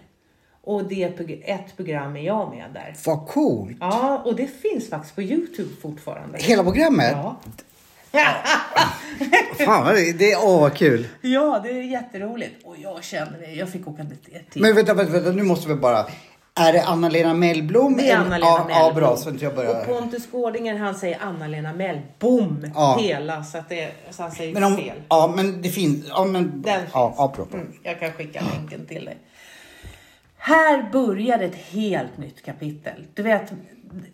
[SPEAKER 2] Och det, ett program är jag med där.
[SPEAKER 1] Vad coolt!
[SPEAKER 2] Ja, och det finns faktiskt på Youtube fortfarande.
[SPEAKER 1] Hela programmet?
[SPEAKER 2] Ja.
[SPEAKER 1] Fan vad det, det åh vad kul.
[SPEAKER 2] Ja, det är jätteroligt. Och jag känner det, jag fick åka dit till.
[SPEAKER 1] Men vänta, vänta, vänta, nu måste vi bara. Är det Anna-Lena Mellblom?
[SPEAKER 2] Det är Anna-Lena Mellblom.
[SPEAKER 1] Ja, bra, så inte jag börjar.
[SPEAKER 2] Och Pontus Gårdinger han säger Anna-Lena Mellbom
[SPEAKER 1] Ja.
[SPEAKER 2] hela så att det, så han säger
[SPEAKER 1] Men om,
[SPEAKER 2] fel.
[SPEAKER 1] ja, men det finns. Ja, men.
[SPEAKER 2] Den
[SPEAKER 1] ja,
[SPEAKER 2] finns.
[SPEAKER 1] ja.
[SPEAKER 2] Mm, jag kan skicka länken till dig. Här började ett helt nytt kapitel. Du vet,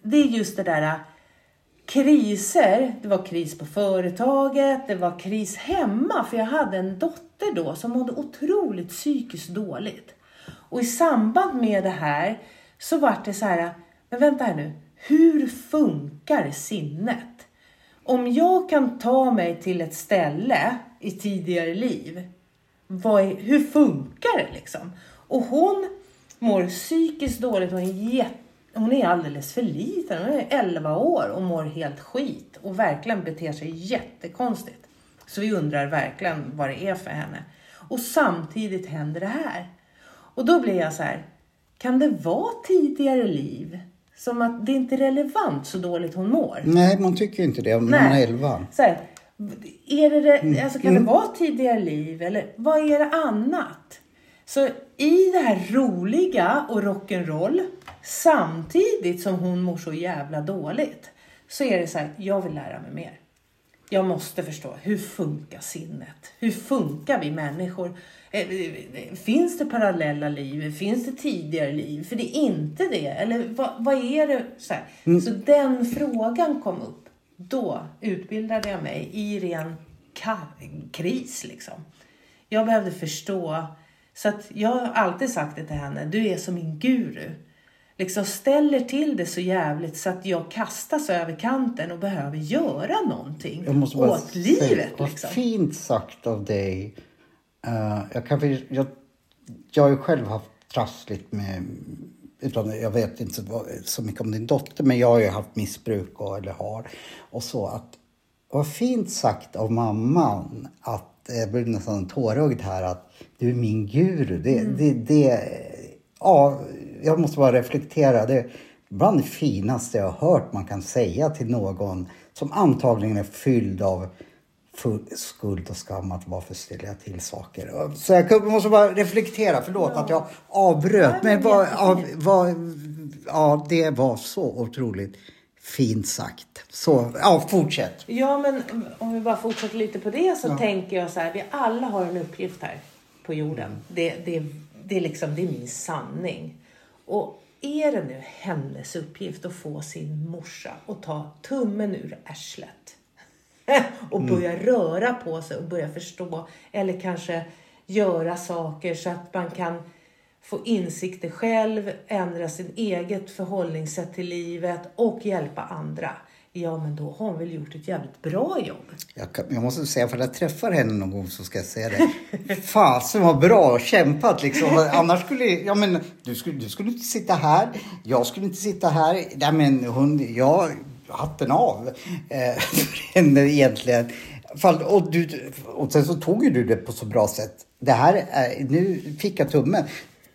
[SPEAKER 2] det är just det där kriser. Det var kris på företaget, det var kris hemma. För jag hade en dotter då som mådde otroligt psykiskt dåligt. Och i samband med det här så vart det så här, men vänta här nu. Hur funkar sinnet? Om jag kan ta mig till ett ställe i tidigare liv, vad är, hur funkar det liksom? Och hon mår psykiskt dåligt, hon är, jätte, hon är alldeles för liten, hon är 11 år och mår helt skit och verkligen beter sig jättekonstigt. Så vi undrar verkligen vad det är för henne. Och samtidigt händer det här. Och då blir jag så här, kan det vara tidigare liv? Som att det inte är relevant så dåligt hon mår.
[SPEAKER 1] Nej, man tycker inte det om man är 11.
[SPEAKER 2] Så här, är det,
[SPEAKER 1] Mm.
[SPEAKER 2] alltså, kan det vara tidigare liv eller vad är det annat? Så i det här roliga och rock'n'roll samtidigt som hon mår så jävla dåligt så är det så här, jag vill lära mig mer. Jag måste förstå, hur funkar sinnet? Hur funkar vi människor? Eh, Finns det parallella liv? Finns det tidigare liv? För det är inte det. Eller vad, vad är det? Så, här. så den frågan kom upp. Då utbildade jag mig i ren kris liksom. Jag behövde förstå. Så att jag har alltid sagt det till henne. Du är som min guru. Liksom ställer till det så jävligt så att jag kastas över kanten och behöver göra någonting
[SPEAKER 1] Jag måste bara
[SPEAKER 2] åt
[SPEAKER 1] säga,
[SPEAKER 2] livet.
[SPEAKER 1] vad
[SPEAKER 2] Liksom.
[SPEAKER 1] fint sagt av dig. Eh, jag, kan, jag, jag har ju själv haft trassligt med, utan jag vet inte så mycket om din dotter, men jag har ju haft missbruk och, eller har. Och så att, vad fint sagt av mamman att, eh, jag blir nästan tårögd här, att du är min guru. Det,
[SPEAKER 2] Mm.
[SPEAKER 1] det, det, ja, jag måste bara reflektera. Det är bland det finaste jag har hört man kan säga till någon som antagligen är fylld av skuld och skam att varför ställer jag till saker. Så jag måste bara reflektera, förlåt att jag avbröt.
[SPEAKER 2] Nej,
[SPEAKER 1] Men ja,
[SPEAKER 2] jättefint.
[SPEAKER 1] vad, ja, det var så otroligt fint sagt. Så, ja, fortsätt.
[SPEAKER 2] Ja, men om vi bara fortsätter lite på det så tänker jag så här. Vi alla har en uppgift här på jorden. Det, det, det, är liksom, det är min sanning. Och är det nu hennes uppgift att få sin morsa att ta tummen ur arslet och börja röra på sig och börja förstå eller kanske göra saker så att man kan få insikter själv, ändra sin eget förhållningssätt till livet och hjälpa andra. Ja, men då har hon väl gjort ett jävligt bra jobb.
[SPEAKER 1] Jag, kan, jag måste säga, för jag träffar henne någon gång så ska jag säga det. Fasen vad bra kämpat liksom. Annars skulle, ja men du skulle, du skulle inte sitta här. Jag skulle inte sitta här. Nej men hon, jag, hatten av eh, för henne egentligen. Och, du, och sen så tog ju du det på så bra sätt. Det här är, nu fick jag tummen.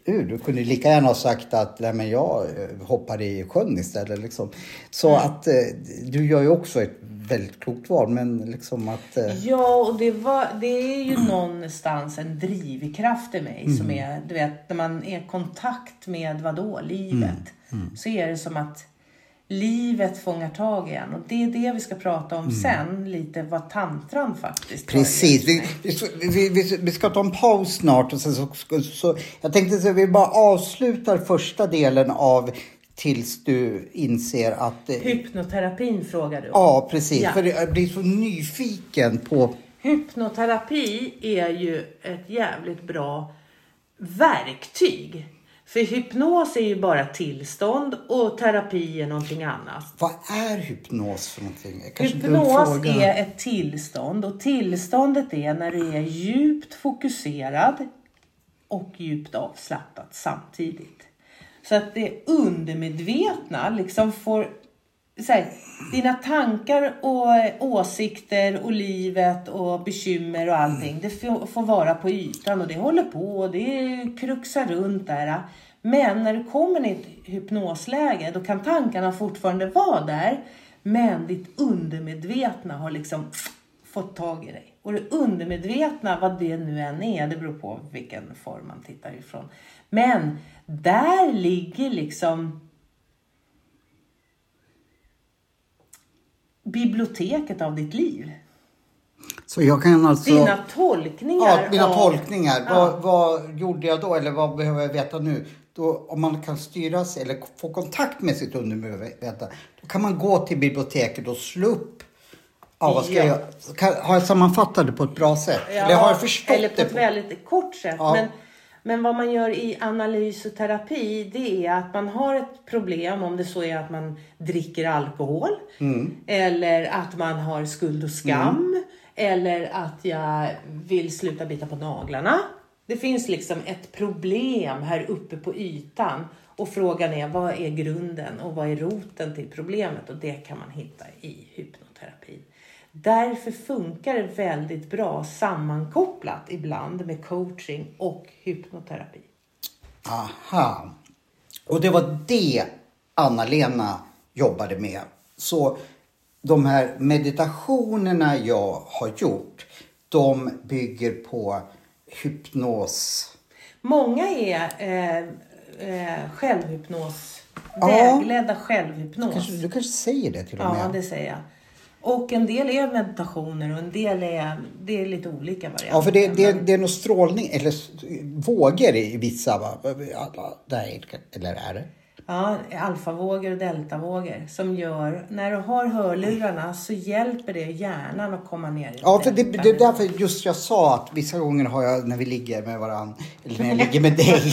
[SPEAKER 1] Du kunde lika gärna ha sagt att nej, men jag eh, hoppar i sjön istället. Liksom. Så
[SPEAKER 2] Mm.
[SPEAKER 1] att eh, du gör ju också ett väldigt klokt val. Men liksom att... Eh,
[SPEAKER 2] Ja, och det, var, det är ju någonstans en drivkraft i mig som
[SPEAKER 1] Mm.
[SPEAKER 2] är, du vet, när man är i kontakt med vadå, livet.
[SPEAKER 1] Mm.
[SPEAKER 2] Så är det som att livet fångar tag igen. Och det är det vi ska prata om sen, lite vad tantran faktiskt
[SPEAKER 1] Mm. Precis. vi, vi, vi, vi ska ta en paus snart. Och sen så, så, så, jag tänkte att vi bara avslutar första delen av tills du inser att... eh,
[SPEAKER 2] Hypnoterapin frågar du om.
[SPEAKER 1] Ja, precis.
[SPEAKER 2] Ja.
[SPEAKER 1] För jag blir så nyfiken på...
[SPEAKER 2] Hypnoterapi är ju ett jävligt bra verktyg. För hypnos är ju bara tillstånd och terapi är någonting annat.
[SPEAKER 1] Vad är hypnos för någonting?
[SPEAKER 2] Hypnos är ett tillstånd och tillståndet är när du är djupt fokuserad och djupt avslappnad samtidigt. Så att det undermedvetna liksom får så här, dina tankar och åsikter och livet och bekymmer och allting. Det får, får vara på ytan och det håller på och det kruxar runt där. Men när du kommer i ett hypnosläge då kan tankarna fortfarande vara där. Men ditt undermedvetna har liksom fått tag i dig. Och det undermedvetna, vad det nu än är, det beror på vilken form man tittar ifrån. Men där ligger liksom biblioteket av ditt liv.
[SPEAKER 1] Så jag kan alltså...
[SPEAKER 2] Dina tolkningar.
[SPEAKER 1] Ja, mina
[SPEAKER 2] av-
[SPEAKER 1] tolkningar.
[SPEAKER 2] Ja.
[SPEAKER 1] Vad, vad gjorde jag då? Eller vad behöver jag veta nu? Då, om man kan styra sig eller få kontakt med sitt undermedvetna. Då kan man gå till biblioteket och slå upp. Ja, vad ska
[SPEAKER 2] Ja.
[SPEAKER 1] jag, kan, har jag sammanfattat det på ett bra sätt? eller har jag förstått
[SPEAKER 2] eller på
[SPEAKER 1] det?
[SPEAKER 2] ett väldigt kort sätt.
[SPEAKER 1] Ja.
[SPEAKER 2] Men, men vad man gör i analys och terapi det är att man har ett problem om det så är att man dricker alkohol.
[SPEAKER 1] Mm.
[SPEAKER 2] Eller att man har skuld och skam. Eller att jag vill sluta bita på naglarna. Det finns liksom ett problem här uppe på ytan. Och frågan är vad är grunden och vad är roten till problemet? Och det kan man hitta i hypnoterapin. Därför funkar det väldigt bra sammankopplat ibland med coaching och hypnoterapi.
[SPEAKER 1] Aha. Och det var det Anna-Lena jobbade med. Så de här meditationerna jag har gjort, de bygger på hypnos.
[SPEAKER 2] Många är eh, eh, självhypnos,
[SPEAKER 1] Ja.
[SPEAKER 2] vägledda självhypnos.
[SPEAKER 1] Kanske, du kanske säger det till och
[SPEAKER 2] Ja,
[SPEAKER 1] med?
[SPEAKER 2] det säger jag. Och en del är meditationer och en del är, det är lite olika varianter.
[SPEAKER 1] Ja, för det, det, det är nog strålning eller vågor i vissa va? Alla, eller är det?
[SPEAKER 2] Ja, alfavågor och deltavågor som gör, när du har hörlurarna så hjälper det hjärnan att komma ner i
[SPEAKER 1] Ja, för det, det är därför just jag sa att vissa gånger har jag när vi ligger med varandra, eller när jag ligger med dig,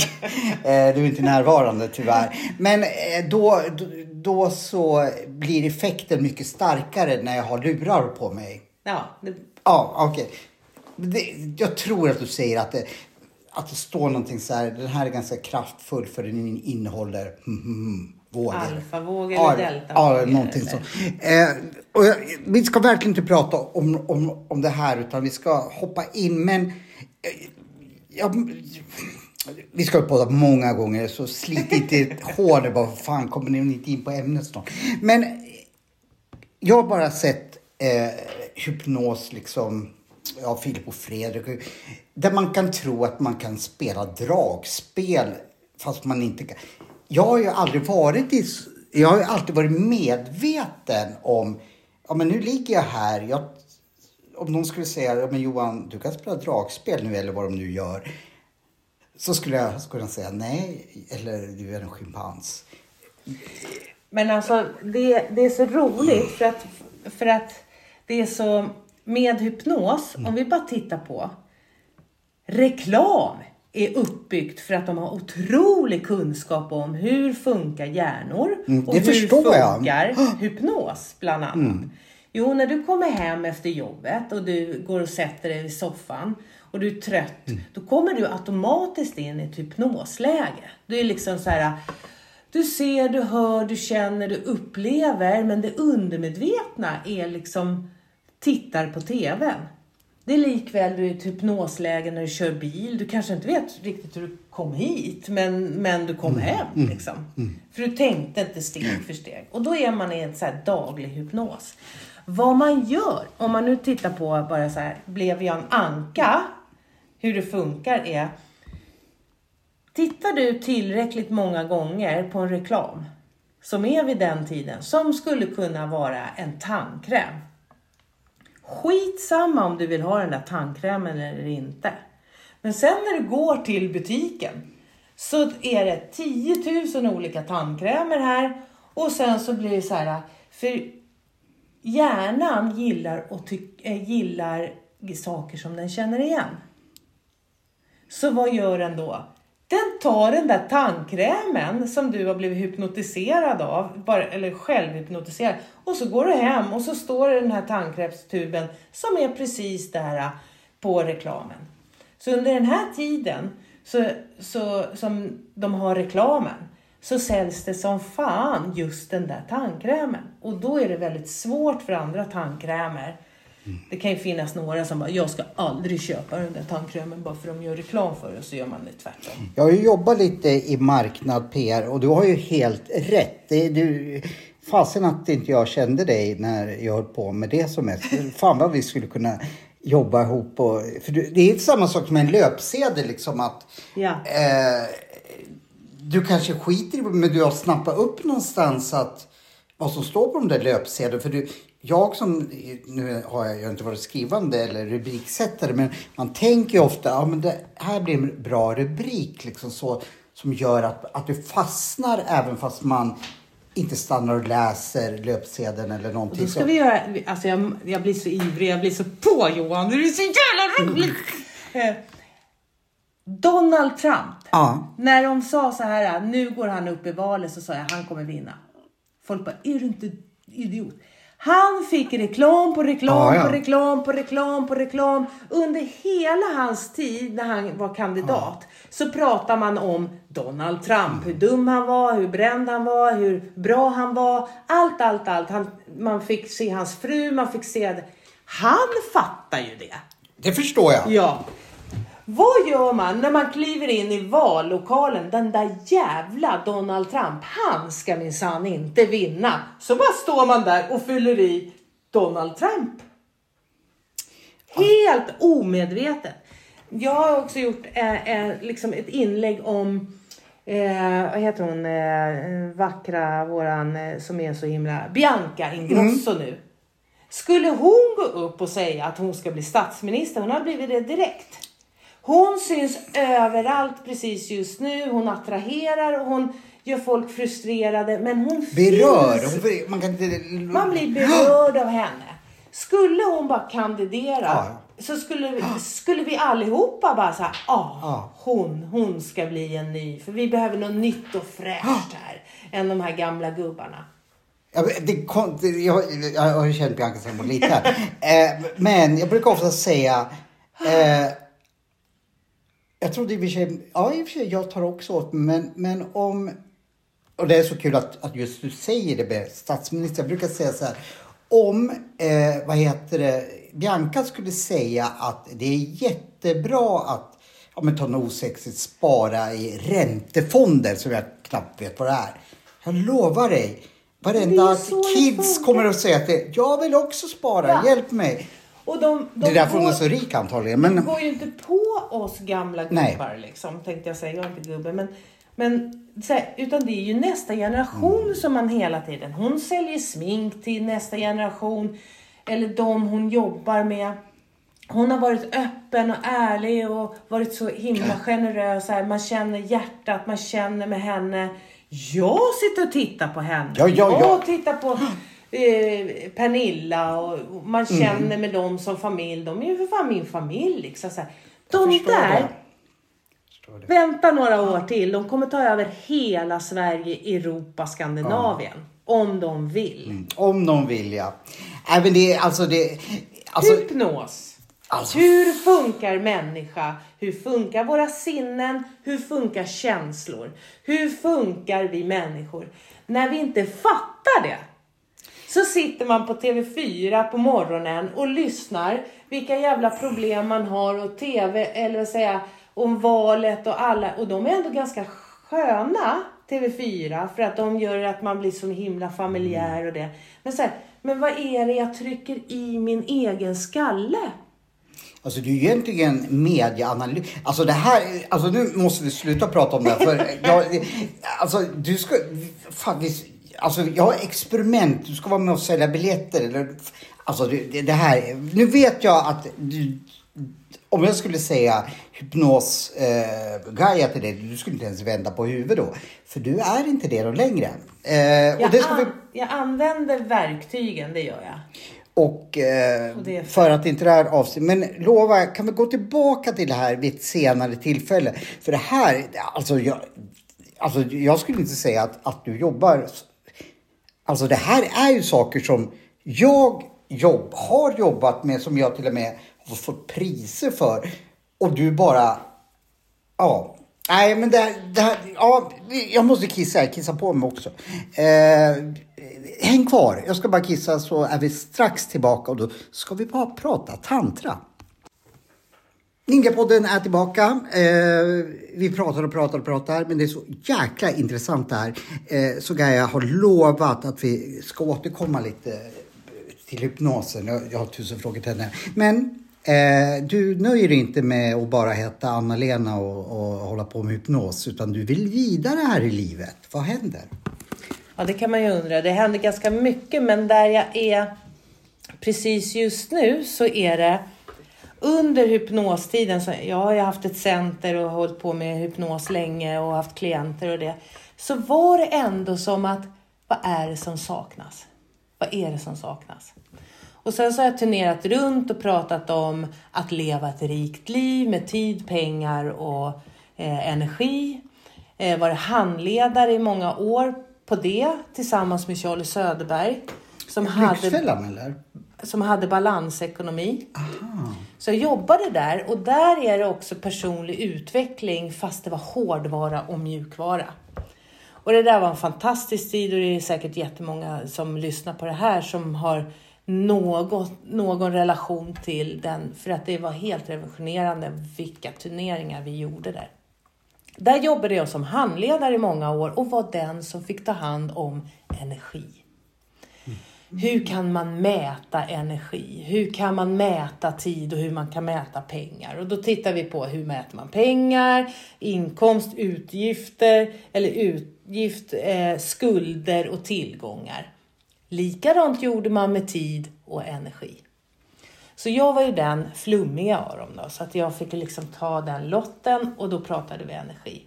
[SPEAKER 1] eh, du är inte närvarande tyvärr. Men eh, då, då, då så blir effekten mycket starkare när jag har lurar på mig.
[SPEAKER 2] Ja, det,
[SPEAKER 1] Ja, okej. Det- Jag tror att du säger att det, att det står någonting så här, den här är ganska kraftfull för den innehåller mm, mm, vågor.
[SPEAKER 2] Alfavågor eller deltavågor.
[SPEAKER 1] Ja, någonting
[SPEAKER 2] eller-
[SPEAKER 1] så. Eh, och jag, vi ska verkligen inte prata om, om, om det här utan vi ska hoppa in. Men eh, jag, vi ska podda många gånger så slit inte ert hår nu bara. Fan, kommer ni inte in på ämnet snart? Men jag har bara sett eh, hypnos liksom, ja, Filip och Fredrik, där man kan tro att man kan spela dragspel fast man inte kan. Jag har ju aldrig varit i, jag har ju alltid varit medveten om, ja men nu ligger jag här, jag, om någon skulle säga, ja men Johan, du kan spela dragspel nu eller vad de nu gör. Så skulle jag skulle jag säga nej, eller du är en schimpans.
[SPEAKER 2] Men alltså det, det är så roligt för att, för att det är så med hypnos, om vi bara tittar på reklam. är uppbyggt för att de har otrolig kunskap om hur funkar hjärnor
[SPEAKER 1] Mm,
[SPEAKER 2] och hur
[SPEAKER 1] förstår jag.
[SPEAKER 2] funkar hypnos bland annat.
[SPEAKER 1] Mm.
[SPEAKER 2] Jo, när du kommer hem efter jobbet och du går och sätter dig i soffan och du är trött,
[SPEAKER 1] Mm.
[SPEAKER 2] då kommer du automatiskt in i ett hypnosläge. Du är liksom så här, du ser, du hör, du känner, du upplever, men det undermedvetna är liksom tittar på TVn. Det är likväl du är i ett hypnosläge när du kör bil. Du kanske inte vet riktigt hur du kom hit, men, men du kom hem. Liksom. För du tänkte inte steg för steg. Och då är man i en så daglig hypnos. Vad man gör, om man nu tittar på bara så här, blev jag en anka? Hur det funkar är, tittar du tillräckligt många gånger på en reklam som är vid den tiden, som skulle kunna vara en tandkräm. Skitsamma om du vill ha den där tandkrämen eller inte. Men sen när du går till butiken så är det 10 000 olika tandkrämer här och sen så blir det så här, för hjärnan gillar, och ty- äh, eh, gillar saker som den känner igen. Så vad gör den då? Den tar den där tandkrämen som du har blivit hypnotiserad av, bara, eller självhypnotiserad, och så går du hem och så står det den här tandkrämstuben som är precis där äh, på reklamen. Så under den här tiden så, så, som de har reklamen så säljs det som fan just den där tandkrämen. Och då är det väldigt svårt för andra tandkrämer. Det kan ju finnas några som bara, jag ska aldrig köpa den där tandkrämen bara för att de gör reklam för det, så gör man det tvärtom.
[SPEAKER 1] Jag har ju jobbat lite i marknad, PR och du har ju helt rätt. Det du, fasen att inte jag kände dig när jag höll på med det som mest. Fan vad vi skulle kunna jobba ihop. Och, för det är samma sak som en löpsedel liksom att
[SPEAKER 2] Ja.
[SPEAKER 1] eh, du kanske skiter i men du har snappat upp någonstans att vad som står på de där löpsedeln. För du, jag som, nu har jag ju inte varit skrivande eller rubriksättare, men man tänker ju ofta, ja men det här blir en bra rubrik liksom så, som gör att, att du fastnar även fast man inte stannar och läser löpsedeln eller
[SPEAKER 2] Och
[SPEAKER 1] någonting.
[SPEAKER 2] då ska
[SPEAKER 1] så.
[SPEAKER 2] vi göra, alltså jag, jag blir så ivrig, jag blir så på Johan, det är så jävla roligt! Eh, Donald Trump.
[SPEAKER 1] Ja.
[SPEAKER 2] När de sa så här, nu går han upp i valet, så sa jag han kommer vinna. Folk bara, är du inte idiot? Han fick reklam på reklam
[SPEAKER 1] Ja, ja.
[SPEAKER 2] på reklam på reklam på reklam. Under hela hans tid när han var kandidat så pratar man om Donald Trump. Hur dum han var, hur bränd han var, hur bra han var. Allt, allt, allt. Han, man fick se hans fru, man fick se det. Han fattar ju det.
[SPEAKER 1] Det förstår jag.
[SPEAKER 2] Ja. Vad gör man när man kliver in i vallokalen? Den där jävla Donald Trump, han ska minsann inte vinna. Så bara står man där och fyller i Donald Trump. Helt omedvetet. Jag har också gjort eh, eh, liksom ett inlägg om Eh, vad heter hon, eh, vackra våran eh, som är så himla, Bianca Ingrosso nu. Skulle hon gå upp och säga att hon ska bli statsminister, hon har blivit det direkt. Hon syns överallt precis just nu, hon attraherar och hon gör folk frustrerade men hon
[SPEAKER 1] Berör.
[SPEAKER 2] finns.
[SPEAKER 1] Man kan inte...
[SPEAKER 2] Man blir berörd av henne. Skulle hon bara kandidera
[SPEAKER 1] Ja.
[SPEAKER 2] så skulle vi, skulle vi allihopa bara säga ah,
[SPEAKER 1] Ja.
[SPEAKER 2] hon, hon ska bli en ny. För vi behöver något nytt och fräscht här. Än de här gamla gubbarna.
[SPEAKER 1] Ja, det, kom- det, jag, jag har ju känt Bianca var liten. eh, men jag brukar ofta säga... Eh, jag trodde i och för sig... Ja, i och för sig, jag tar också åt mig, men, men om... Och det är så kul att, att just du säger det med statsminister. Jag brukar säga så här. Om, eh, vad heter det, Bianca skulle säga att det är jättebra att, ja men ta något osexigt, spara i räntefonder som jag knappt vet vad det är. Jag lovar dig, varenda kids kommer att säga att det, jag vill också spara,
[SPEAKER 2] Ja.
[SPEAKER 1] hjälp mig.
[SPEAKER 2] Och de, de
[SPEAKER 1] Det är därför hon är så rik antagligen.
[SPEAKER 2] De
[SPEAKER 1] Men,
[SPEAKER 2] går ju inte på oss gamla gubbar liksom, tänkte jag säga. Jag är inte gubbe. Men, men, så här, utan det är ju nästa generation
[SPEAKER 1] Mm.
[SPEAKER 2] som man hela tiden... Hon säljer smink till nästa generation. Eller de hon jobbar med. Hon har varit öppen och ärlig och varit så himla generös. Här. Man känner hjärtat, man känner med henne. Jag sitter och tittar på henne.
[SPEAKER 1] Ja, ja, ja.
[SPEAKER 2] Jag tittar på eh, Pernilla och och man
[SPEAKER 1] Mm.
[SPEAKER 2] känner med dem som familj. De är ju för fan min familj. Liksom, så här. De där. Vänta några år till. De kommer ta över hela Sverige, Europa, Skandinavien. Om de vill.
[SPEAKER 1] Om någon vill ja. Men det alltså det... Alltså,
[SPEAKER 2] Hypnos.
[SPEAKER 1] Alltså-
[SPEAKER 2] Hur funkar människa? Hur funkar våra sinnen? Hur funkar känslor? Hur funkar vi människor? När vi inte fattar det så sitter man på TV4 på morgonen och lyssnar vilka jävla problem man har och TV, eller vad säga, om valet och alla. Och de är ändå ganska sköna, TV4, för att de gör att man blir så himla familjär och det. Men så här, men vad är det jag trycker i min egen skalle?
[SPEAKER 1] Alltså du är ju egentligen medieanalys. Alltså det här, alltså nu måste vi sluta prata om det här för jag, alltså du ska, fan, vi, alltså jag har experiment, du ska vara med och sälja biljetter eller, alltså det, det här, nu vet jag att du, om jag skulle säga hypnos eh, Gaia till dig, du skulle inte ens vända på huvudet då. För du är inte det då längre. Eh,
[SPEAKER 2] Jag,
[SPEAKER 1] det ska vi
[SPEAKER 2] an, jag använder verktygen, det gör jag.
[SPEAKER 1] Och, eh,
[SPEAKER 2] Och
[SPEAKER 1] för att inte det här avsnittet, men lova, kan vi gå tillbaka till det här vid ett senare tillfälle? För det här, alltså jag, alltså jag skulle inte säga att, att du jobbar, alltså det här är ju saker som jag jobb, har jobbat med, som jag till och med har fått priser för. Och du bara, ja. Nej men det, det här, ja, jag måste kissa, jag kissar på mig också. Eh, häng kvar, jag ska bara kissa så är vi strax tillbaka och då ska vi bara prata tantra. Ninjapodden är tillbaka. Eh, vi pratar och pratar och pratar men det är så jäkla intressant det här. Eh, så Gaia har lovat att vi ska återkomma lite eh, till hypnosen. Jag, jag har tusen frågor till henne. Men eh, du nöjer dig inte med att bara heta Anna-Lena och, och hålla på med hypnos utan du vill vidare här i livet. Vad händer?
[SPEAKER 2] Ja, det kan man ju undra. Det händer ganska mycket, men där jag är precis just nu så är det under hypnostiden. Så jag har ju haft ett center och hållit på med hypnos länge och haft klienter och det. Så var det ändå som att, vad är det som saknas? Vad är det som saknas? Och sen så har jag turnerat runt och pratat om att leva ett rikt liv med tid, pengar och eh, energi. Eh, varit handledare i många år på det tillsammans med Charlie Söderberg. Som hade,
[SPEAKER 1] eller?
[SPEAKER 2] Som hade balansekonomi. Så jag jobbade där och där är det också personlig utveckling fast det var hårdvara och mjukvara. Och det där var en fantastisk tid och det är säkert jättemånga som lyssnar på det här som har något, någon relation till den. För att det var helt revolutionerande vilka turneringar vi gjorde där. Där jobbade jag som handledare i många år och var den som fick ta hand om energi. Hur kan man mäta energi? Hur kan man mäta tid och hur man kan mäta pengar? Och då tittar vi på hur mäter man pengar, inkomst, utgifter eller utgift, eh, skulder och tillgångar. Likadant gjorde man med tid och energi. Så jag var ju den flummiga av dem då, så att jag fick liksom ta den lotten och då pratade vi energi.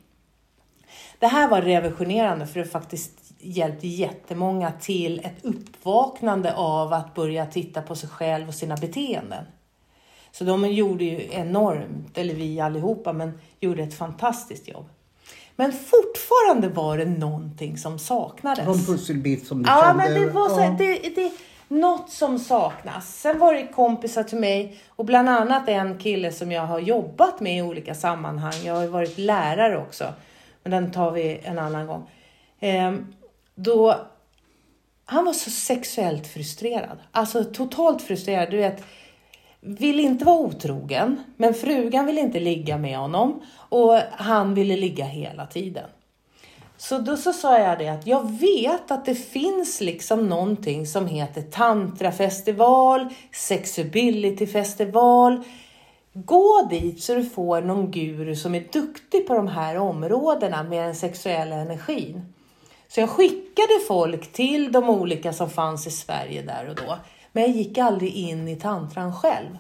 [SPEAKER 2] Det här var revolutionerande för det faktiskt hjälpte jättemånga till ett uppvaknande av att börja titta på sig själv och sina beteenden. Så de gjorde ju enormt, eller vi allihopa, men gjorde ett fantastiskt jobb. Men fortfarande var det någonting som saknades.
[SPEAKER 1] Någon pusselbit som du
[SPEAKER 2] Ja,
[SPEAKER 1] kände?
[SPEAKER 2] men det var så,
[SPEAKER 1] ja.
[SPEAKER 2] det, det, något som saknas. Sen var det kompisar till mig och bland annat en kille som jag har jobbat med i olika sammanhang. Jag har ju varit lärare också, men den tar vi en annan gång. Då, han var så sexuellt frustrerad, alltså totalt frustrerad. Du vet, vill inte vara otrogen, men frugan vill inte ligga med honom och han ville ligga hela tiden. Så då så sa jag det att jag vet att det finns liksom någonting som heter tantrafestival, sexabilityfestival. Gå dit så du får någon guru som är duktig på de här områdena med den sexuella energin. Så jag skickade folk till de olika som fanns i Sverige där och då. Men jag gick aldrig in i tantran själv.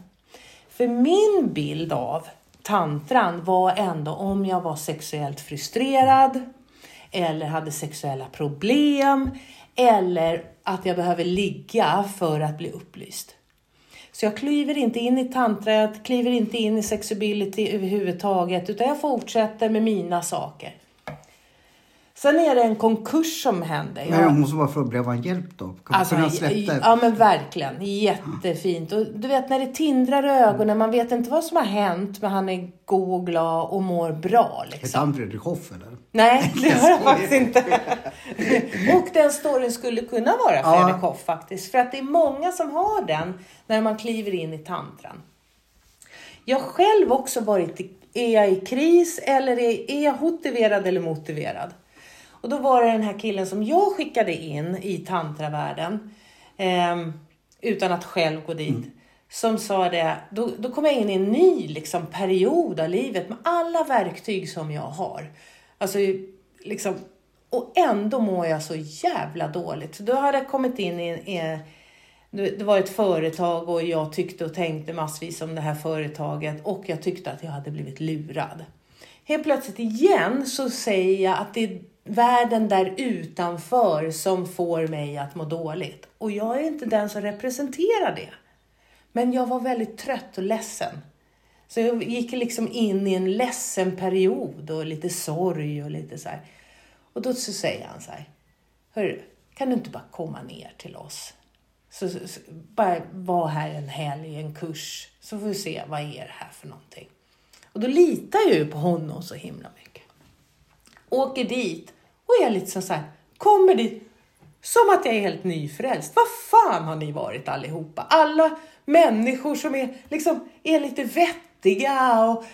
[SPEAKER 2] För min bild av tantran var ändå om jag var sexuellt frustrerad eller hade sexuella problem eller att jag behöver ligga för att bli upplyst. Så jag kliver inte in i tantra, jag kliver inte in i sexability överhuvudtaget, utan jag fortsätter med mina saker. Sen är det en konkurs som händer.
[SPEAKER 1] Jag måste bara förbereda vad hjälp då? Kan
[SPEAKER 2] Alltså,
[SPEAKER 1] släppa
[SPEAKER 2] ja men verkligen. Jättefint. Och du vet när det tindrar i ögonen, man vet inte vad som har hänt, men han är god och glad och mår bra.
[SPEAKER 1] Hette
[SPEAKER 2] Liksom.
[SPEAKER 1] han Fredrik Hoff eller?
[SPEAKER 2] Nej, det har jag faktiskt inte. och den storyn skulle kunna vara
[SPEAKER 1] Ja.
[SPEAKER 2] Fredrik Hoff faktiskt. För att det är många som har den när man kliver in i tantran. Jag själv också varit i, är jag i kris eller är, är jag motiverad eller motiverad? Och då var det den här killen som jag skickade in i tantravärlden ehm, utan att själv gå dit. Som sa det, då, då kom jag in i en ny liksom, period av livet med alla verktyg som jag har. Alltså, liksom, och ändå mår jag så jävla dåligt. Så då hade jag kommit in i, i det det var ett företag och jag tyckte och tänkte massvis om det här företaget och jag tyckte att jag hade blivit lurad. Helt plötsligt igen så säger jag att det är världen där utanför som får mig att må dåligt. Och jag är inte den som representerar det. Men jag var väldigt trött och ledsen. Så jag gick liksom in i en ledsen period och lite sorg och lite så här. Och då så säger han så här. Hörru, kan du inte bara komma ner till oss? Så, så, så, bara vara här en helg, en kurs, så får vi se vad är det här för någonting. Och då litar jag ju på honom så himla mycket. Åker dit och är lite så så här, kommer dit som att jag är helt nyfrälst. Vad fan har ni varit allihopa? Alla människor som är, liksom, är lite vettiga och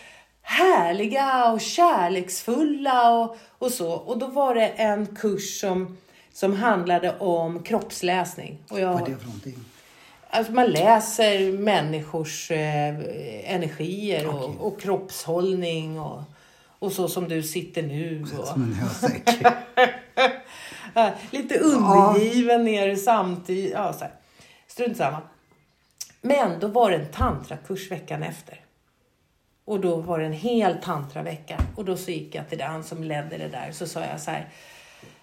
[SPEAKER 2] härliga och kärleksfulla och, och så. Och då var det en kurs som, som handlade om kroppsläsning. Och jag,
[SPEAKER 1] Vad är det för någonting?
[SPEAKER 2] Alltså man läser människors eh, energier och,
[SPEAKER 1] Okej.
[SPEAKER 2] och kroppshållning och, och så som du sitter nu. Och,
[SPEAKER 1] Som en hösäck.
[SPEAKER 2] Ja, lite undergiven är du samtidigt. Ja, så här. Strunt samma. Men då var det en tantrakurs veckan efter. Och då var det en hel tantravecka. Och då så gick jag till den som ledde det där. Så sa jag så här.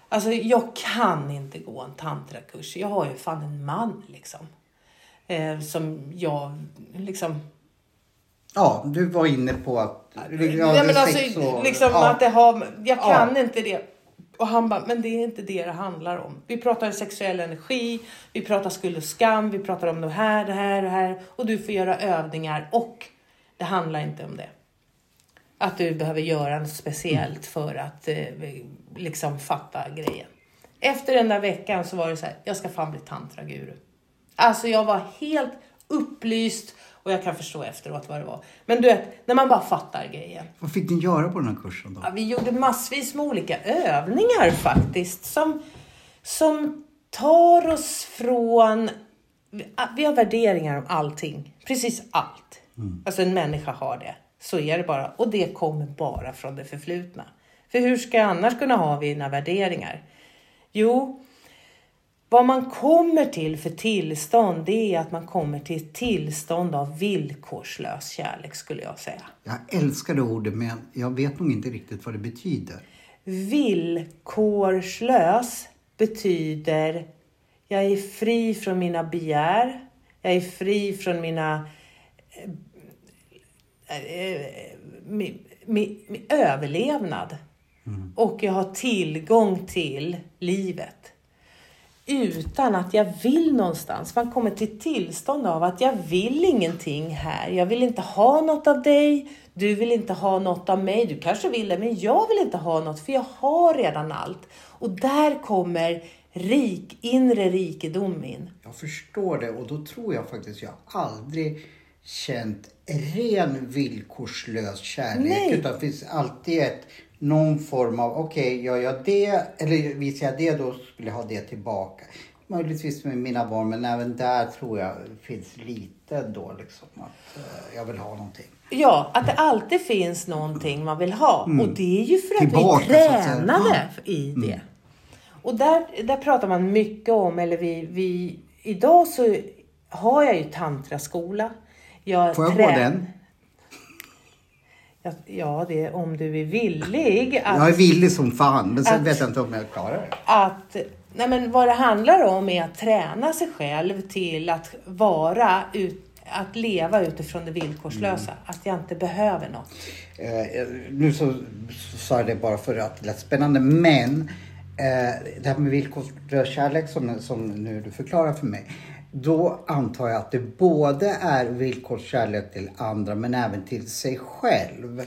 [SPEAKER 2] Alltså jag kan inte gå en tantrakurs. Jag har ju fan en man liksom. Eh, som jag liksom
[SPEAKER 1] Ja, du var inne på att... Ja,
[SPEAKER 2] Nej, men alltså,
[SPEAKER 1] och-
[SPEAKER 2] liksom
[SPEAKER 1] ja.
[SPEAKER 2] att det har, jag
[SPEAKER 1] Ja.
[SPEAKER 2] kan inte det. Och han bara, men det är inte det det handlar om. Vi pratar sexuell energi, vi pratar skuld och skam, vi pratar om det här, det här, det här. Och du får göra övningar och det handlar inte om det. Att du behöver göra något speciellt för att eh, liksom fatta grejen. Efter den där veckan så var det så här, jag ska fan bli tantraguru. Alltså jag var helt upplyst och jag kan förstå efteråt vad det var. Men du vet, när man bara fattar grejen.
[SPEAKER 1] Vad fick ni göra på den här kursen då?
[SPEAKER 2] Ja, vi gjorde massvis med olika övningar faktiskt. Som, som tar oss från... Vi har värderingar om allting. Precis allt. Alltså en människa har det. Så är det bara. Och det kommer bara från det förflutna. För hur ska jag annars kunna ha dina värderingar? Jo, vad man kommer till för tillstånd, det är att man kommer till ett tillstånd av villkorslös kärlek skulle jag säga.
[SPEAKER 1] Jag älskar det ordet men jag vet nog inte riktigt vad det betyder.
[SPEAKER 2] Villkorslös betyder jag är fri från mina begär. Jag är fri från mina eh, eh, mi, mi, mi, överlevnad. Och jag har tillgång till livet. Utan att jag vill någonstans. Man kommer till tillstånd av att jag vill ingenting här. Jag vill inte ha något av dig. Du vill inte ha något av mig. Du kanske vill det, men jag vill inte ha något för jag har redan allt. Och där kommer rik, inre rikedom in.
[SPEAKER 1] Jag förstår det och då tror jag faktiskt jag aldrig känt ren villkorslös kärlek.
[SPEAKER 2] Nej.
[SPEAKER 1] Utan det finns alltid ett, någon form av, okej gör jag det eller visar jag det då skulle jag ha det tillbaka. Möjligtvis med mina barn men även där tror jag finns lite då liksom att eh, jag vill ha någonting.
[SPEAKER 2] Ja, att det alltid finns någonting man vill ha. Och det är ju för att
[SPEAKER 1] Tillbaka,
[SPEAKER 2] vi
[SPEAKER 1] säga.
[SPEAKER 2] tränade i det. Och där, där pratar man mycket om, eller vi, vi, idag så har jag ju tantraskola. Jag
[SPEAKER 1] Får jag gå
[SPEAKER 2] trä-
[SPEAKER 1] den?
[SPEAKER 2] Ja, det är om du är villig att...
[SPEAKER 1] Jag är villig som fan men sen
[SPEAKER 2] att-
[SPEAKER 1] vet jag inte om jag klarar det.
[SPEAKER 2] att nej men vad det handlar om är att träna sig själv till att vara ut, att leva utifrån det villkorslösa.
[SPEAKER 1] Mm.
[SPEAKER 2] Att jag inte behöver något.
[SPEAKER 1] Eh, nu så, så sa jag det bara för att det lät spännande men eh, det här med villkorslös kärlek som, som nu du förklarar för mig. Då antar jag att det både är villkorskärlek till andra men även till sig själv.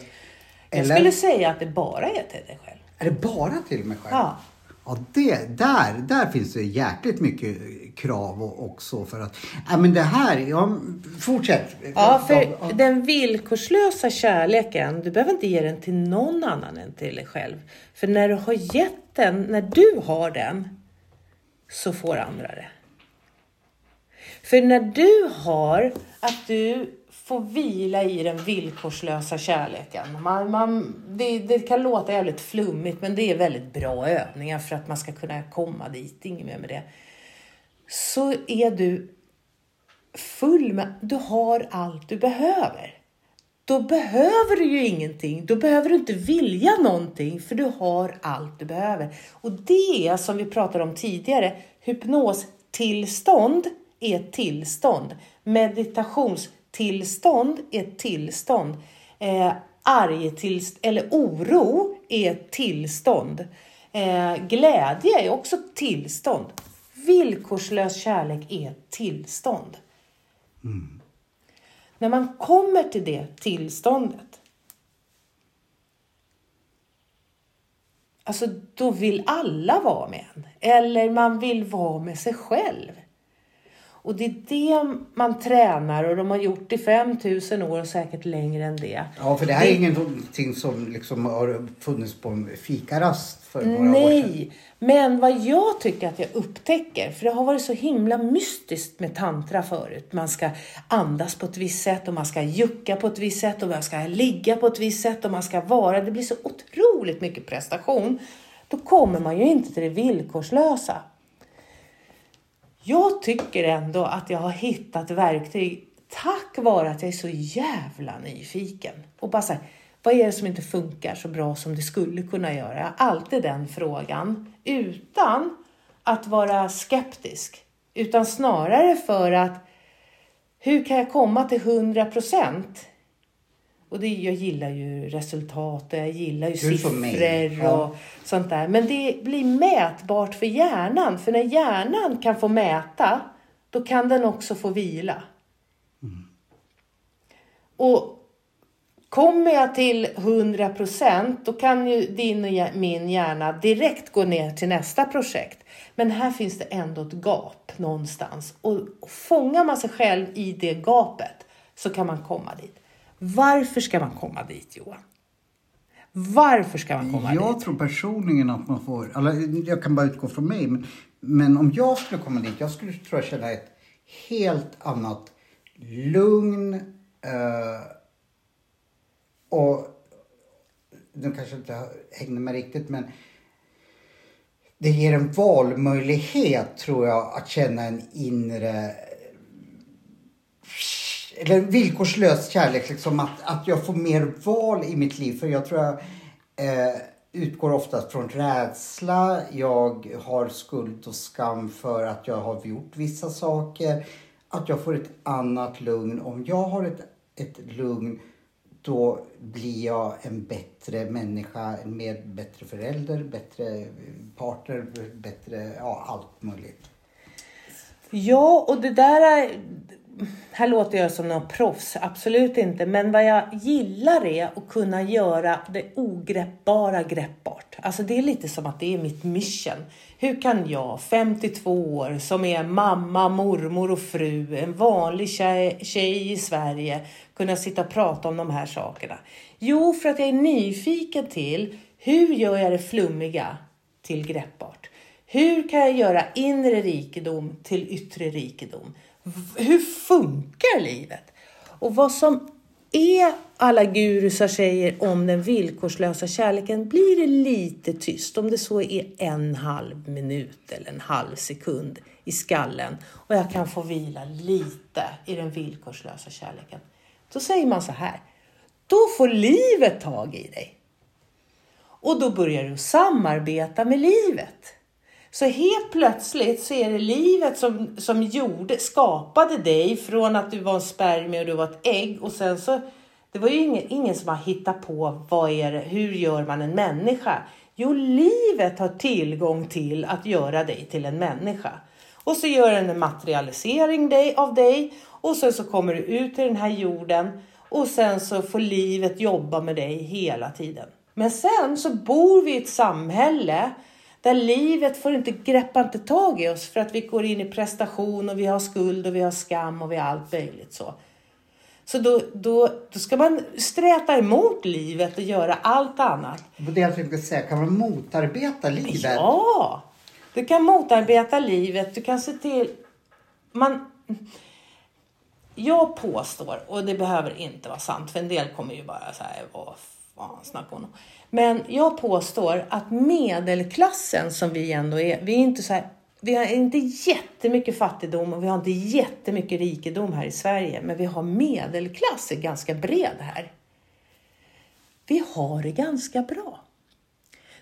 [SPEAKER 2] Jag skulle säga att det bara är till dig själv.
[SPEAKER 1] Är det bara till mig själv?
[SPEAKER 2] Ja.
[SPEAKER 1] Ja, det, där, där finns det jäkligt mycket krav och, också för att... Ja, men det här, ja, fortsätt.
[SPEAKER 2] Ja, för
[SPEAKER 1] Ja.
[SPEAKER 2] den villkorslösa kärleken, du behöver inte ge den till någon annan än till dig själv. För när du har gett den, när du har den, så får andra det. För när du har att du får vila i den villkorslösa kärleken. Man, man, det, det kan låta jävligt flummigt men det är väldigt bra övningar för att man ska kunna komma dit, inget mer med det. Så är du full med, du har allt du behöver. Då behöver du ju ingenting. Då behöver du inte vilja någonting för du har allt du behöver. Och det som vi pratade om tidigare, hypnostillstånd är tillstånd. Meditationstillstånd är tillstånd. Eh, argetillst- eller oro är tillstånd. Eh, glädje är också tillstånd. Villkorslös kärlek är tillstånd. När man kommer till det tillståndet, alltså då vill alla vara med en. Eller man vill vara med sig själv. Och det är det man tränar och de har gjort i 5000 år och säkert längre än det.
[SPEAKER 1] Ja, för det här är ingenting som liksom har funnits på en fikarast för några år sedan.
[SPEAKER 2] Nej, men vad jag tycker att jag upptäcker, för det har varit så himla mystiskt med tantra förut. Man ska andas på ett visst sätt och man ska jucka på ett visst sätt och man ska ligga på ett visst sätt och man ska vara. Det blir så otroligt mycket prestation. Då kommer man ju inte till det villkorslösa. Jag tycker ändå att jag har hittat verktyg tack vare att jag är så jävla nyfiken. Och bara så här, vad är det som inte funkar så bra som det skulle kunna göra? Jag har alltid den frågan. Utan att vara skeptisk. Utan snarare för att hur kan jag komma till 100 procent? Och det, jag gillar ju resultat och jag gillar ju
[SPEAKER 1] Du
[SPEAKER 2] siffror
[SPEAKER 1] Ja.
[SPEAKER 2] och sånt där. Men det blir mätbart för hjärnan. För när hjärnan kan få mäta, då kan den också få vila. Och kommer jag till 100 procent, då kan ju din och min hjärna direkt gå ner till nästa projekt. Men här finns det ändå ett gap någonstans. Och och fångar man sig själv i det gapet så kan man komma dit. Varför ska man komma dit Johan? Varför ska man komma
[SPEAKER 1] Jag
[SPEAKER 2] dit?
[SPEAKER 1] tror personligen att man får, eller jag kan bara utgå från mig, men, men om jag skulle komma dit, jag skulle tror jag känna ett helt annat lugn eh, och nu kanske inte hängde med riktigt men det ger en valmöjlighet tror jag att känna en inre eller villkorslös kärlek, liksom att, att jag får mer val i mitt liv. För jag tror jag eh, utgår oftast från rädsla. Jag har skuld och skam för att jag har gjort vissa saker. Att jag får ett annat lugn. Om jag har ett, ett lugn då blir jag en bättre människa, med bättre förälder, bättre partner, bättre, ja allt möjligt.
[SPEAKER 2] Ja, och det där är... Här låter jag som någon proffs, absolut inte. Men vad jag gillar är att kunna göra det ogreppbara greppbart. Alltså det är lite som att det är mitt mission. Hur kan jag, 52 år, som är mamma, mormor och fru, en vanlig tjej, tjej i Sverige, kunna sitta och prata om de här sakerna? Jo, för att jag är nyfiken till hur gör jag det flummiga till greppbart? Hur kan jag göra inre rikedom till yttre rikedom? Hur funkar livet? Och vad som är alla gurusar säger om den villkorslösa kärleken blir det lite tyst. Om det så är en halv minut eller en halv sekund i skallen och jag kan få vila lite i den villkorslösa kärleken. Då säger man så här. Då får livet tag i dig. Och då börjar du samarbeta med livet. Så helt plötsligt så är det livet som, som gjorde, skapade dig från att du var en spermie och du var ett ägg och sen så det var ju ingen, ingen som har hittat på vad är det, hur gör man en människa? Jo, livet har tillgång till att göra dig till en människa. Och så gör den en materialisering dig, av dig och sen så kommer du ut i den här jorden och sen så får livet jobba med dig hela tiden. Men sen så bor vi i ett samhälle där livet får inte greppa inte tag i oss för att vi går in i prestation och vi har skuld och vi har skam och vi har allt möjligt så. Så då, då, då ska man sträta emot livet och göra allt annat.
[SPEAKER 1] Det jag tänkte säga, kan man motarbeta livet?
[SPEAKER 2] Ja! Du kan motarbeta livet. Du kan se till... Man... Jag påstår, och det behöver inte vara sant, för en del kommer ju bara så här, vad fan snackar hon om? Men jag påstår att medelklassen som vi ändå är, vi är inte så här vi har inte jättemycket fattigdom och vi har inte jättemycket rikedom här i Sverige. Men vi har medelklass, ganska bred här. Vi har det ganska bra.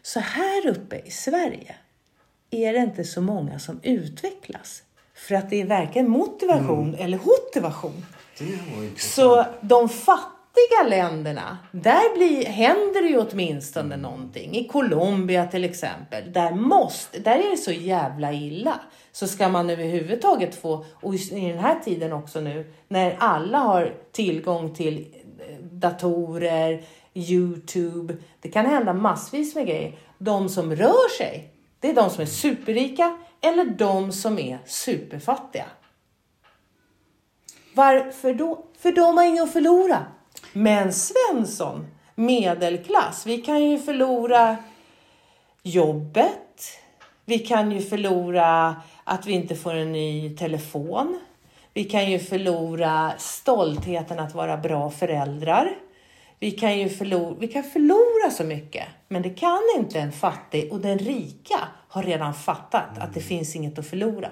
[SPEAKER 2] Så här uppe i Sverige är det inte så många som utvecklas. För att det är varken motivation mm. eller motivation. Så de fattiga fattiga länderna, där blir, händer det ju åtminstone någonting. I Colombia till exempel, där, måste, där är det så jävla illa. Så ska man överhuvudtaget få, och i den här tiden också nu, när alla har tillgång till eh, datorer, Youtube, det kan hända massvis med grejer. De som rör sig, det är de som är superrika eller de som är superfattiga. Varför då? För de har inget att förlora. Men Svensson, medelklass, vi kan ju förlora jobbet. Vi kan ju förlora att vi inte får en ny telefon. Vi kan ju förlora stoltheten att vara bra föräldrar. Vi kan ju förlora, vi kan förlora så mycket, men det kan inte en fattig och den rika har redan fattat att det finns inget att förlora.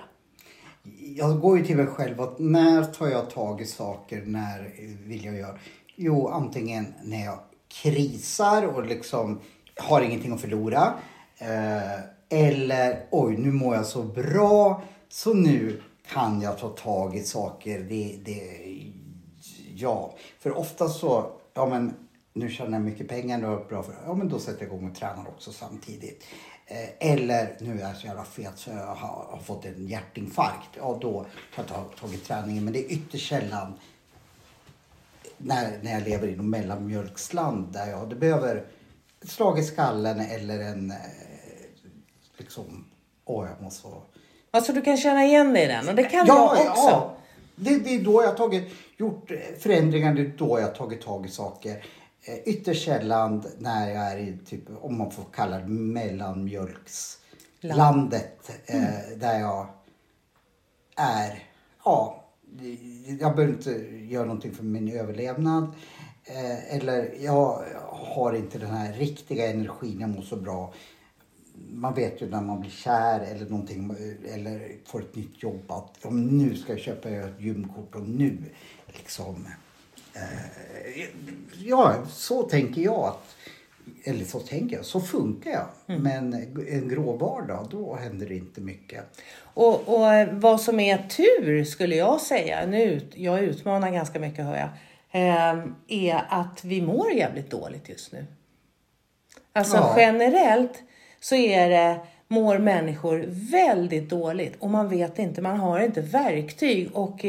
[SPEAKER 1] Jag går ju till mig själv att när tar jag tag i saker, när vill jag göra? Jo, antingen när jag krisar och liksom har ingenting att förlora. Eh, eller oj, nu mår jag så bra så nu kan jag ta tag i saker. Det, det, ja, för ofta så, ja men nu tjänar jag mycket pengar, då, bra för, ja men då sätter jag igång och tränar också samtidigt. Eh, eller nu är jag så jävla fet så jag har, har fått en hjärtinfarkt. Ja, då tar jag tag i träningen. Men det är ytterst sällan när, när jag lever i något mellanmjölksland där jag det behöver ett slag i skallen eller en eh, liksom, åh jag måste så...
[SPEAKER 2] Alltså du kan känna igen dig i den och det kan ja, jag också. Ja.
[SPEAKER 1] Det, det är då jag tagit, gjort förändringar, det är då jag tagit tag i saker. Eh, ytterst sällan när jag är i, typ, om man får kalla det mellanmjölkslandet. Mm. Eh, där jag är, ja, jag behöver inte göra någonting för min överlevnad. Eh, eller jag har inte den här riktiga energin, jag mår så bra. Man vet ju när man blir kär eller någonting eller får ett nytt jobb att om nu ska jag köpa ett gymkort och nu liksom. Eh, ja, så tänker jag att eller så tänker jag, så funkar jag. Mm. Men en grå vardag, då händer det inte mycket.
[SPEAKER 2] Och, och vad som är tur skulle jag säga, nu, jag utmanar ganska mycket hör jag, eh, är att vi mår jävligt dåligt just nu. Alltså ja. generellt så är det, mår människor väldigt dåligt och man vet inte, man har inte verktyg och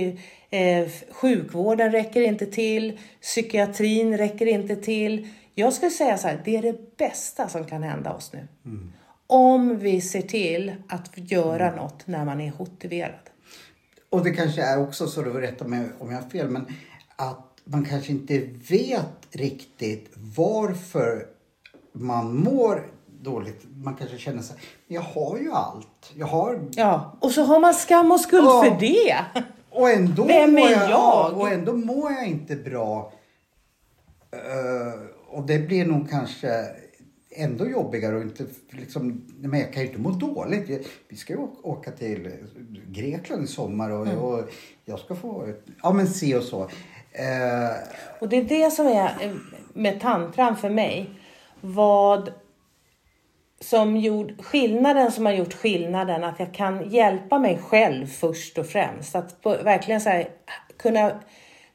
[SPEAKER 2] eh, sjukvården räcker inte till, psykiatrin räcker inte till. Jag skulle säga så här, det är det bästa som kan hända oss nu. Mm. Om vi ser till att göra mm. något när man är motiverad.
[SPEAKER 1] Och det kanske är också så, du rätta mig om jag har fel, men att man kanske inte vet riktigt varför man mår dåligt. Man kanske känner sig, jag har ju allt. Jag har...
[SPEAKER 2] Ja, och så har man skam och skuld ja. för det.
[SPEAKER 1] Och ändå Vem är jag? jag? Och ändå mår jag inte bra. Uh, och det blir nog kanske ändå jobbigare och inte liksom, men jag kan ju inte må dåligt. Vi ska ju åka till Grekland i sommar och, mm. och jag ska få, ja men se och så. Eh.
[SPEAKER 2] Och det är det som är med tantran för mig. Vad som gjort skillnaden som har gjort skillnaden att jag kan hjälpa mig själv först och främst. Att på, verkligen så här, kunna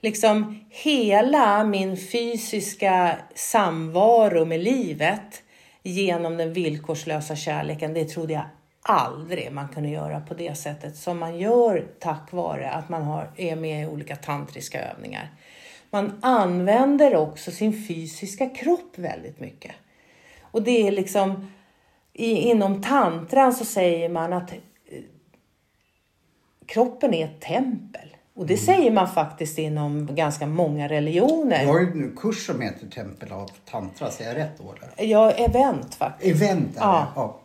[SPEAKER 2] liksom hela min fysiska samvaro med livet genom den villkorslösa kärleken. Det trodde jag aldrig man kunde göra på det sättet som man gör tack vare att man har, är med i olika tantriska övningar. Man använder också sin fysiska kropp väldigt mycket. Och det är liksom i, inom tantran så säger man att eh, kroppen är ett tempel. Och det mm. säger man faktiskt inom ganska många religioner.
[SPEAKER 1] Du har ju en kurs som heter Tempel av tantra, säger jag rätt då?
[SPEAKER 2] Eller? Ja, event faktiskt.
[SPEAKER 1] Event, ja. ja.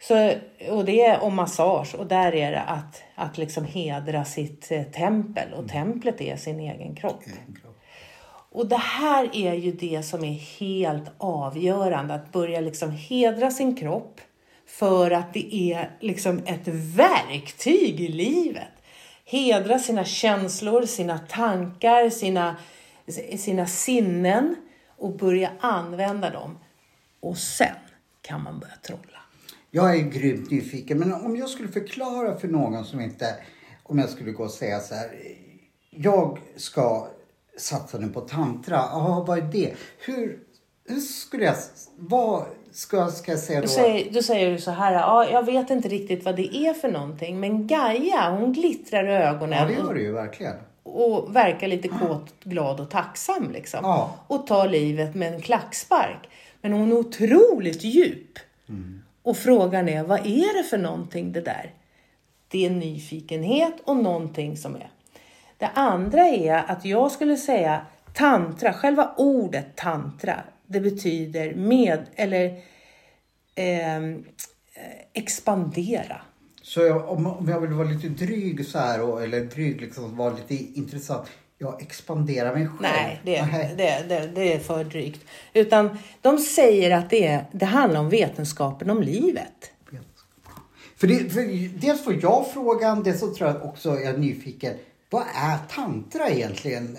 [SPEAKER 2] Så, och det är om massage och där är det att, att liksom hedra sitt eh, tempel och mm. templet är sin egen kropp. egen kropp. Och det här är ju det som är helt avgörande, att börja liksom hedra sin kropp för att det är liksom ett verktyg i livet. Hedra sina känslor, sina tankar, sina, sina sinnen och börja använda dem. Och sen kan man börja trolla.
[SPEAKER 1] Jag är grymt nyfiken, men om jag skulle förklara för någon som inte, om jag skulle gå och säga så här, jag ska satsa nu på tantra, ja vad är det? Hur skulle jag, vad ska, ska jag säga då?
[SPEAKER 2] Då säger, då säger du så här, ja, jag vet inte riktigt vad det är för någonting, men Gaia hon glittrar i ögonen.
[SPEAKER 1] Ja, det gör det ju verkligen.
[SPEAKER 2] Och verkar lite kåt, glad och tacksam liksom.
[SPEAKER 1] Ja.
[SPEAKER 2] Och tar livet med en klackspark. Men hon är otroligt djup. Mm. Och frågan är, vad är det för någonting det där? Det är nyfikenhet och någonting som är. Det andra är att jag skulle säga tantra, själva ordet tantra, det betyder med eller eh, expandera.
[SPEAKER 1] Så jag, om, jag vill vara lite dryg så här, och, eller dryg liksom, vara lite intressant. Jag expanderar mig själv.
[SPEAKER 2] Nej, det, Nej. Det, det, det är för drygt. Utan de säger att det, är, det handlar om vetenskapen om livet.
[SPEAKER 1] För, det, för dels får jag frågan, dels så tror jag också jag är nyfiken. Vad är tantra egentligen?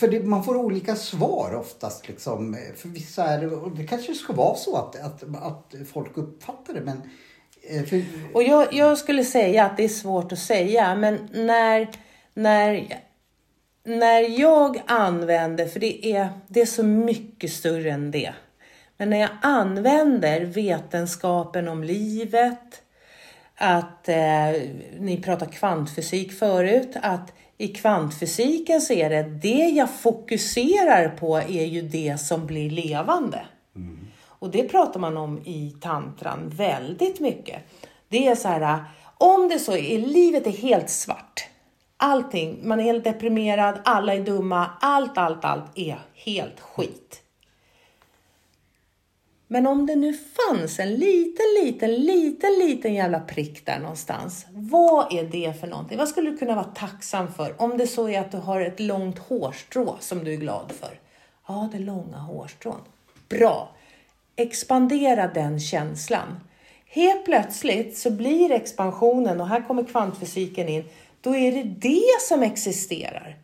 [SPEAKER 1] För det, man får olika svar oftast. Liksom. För vissa är det, och det kanske ska vara så att, att, att folk uppfattar det. Men,
[SPEAKER 2] eh, för... Och jag, jag skulle säga att det är svårt att säga, men när, när, när jag använder, för det är, det är så mycket större än det. Men när jag använder vetenskapen om livet, att eh, ni pratade kvantfysik förut, att i kvantfysiken så är det det jag fokuserar på är ju det som blir levande. Mm. Och det pratar man om i tantran väldigt mycket. Det är så här, om det så är, livet är helt svart. Allting, man är helt deprimerad, alla är dumma, allt, allt, allt är helt skit. Men om det nu fanns en liten, liten, liten, liten jävla prick där någonstans. Vad är det för någonting? Vad skulle du kunna vara tacksam för? Om det så är att du har ett långt hårstrå som du är glad för. Ja, det långa hårstrån. Bra! Expandera den känslan. Helt plötsligt så blir expansionen, och här kommer kvantfysiken in, då är det det som existerar.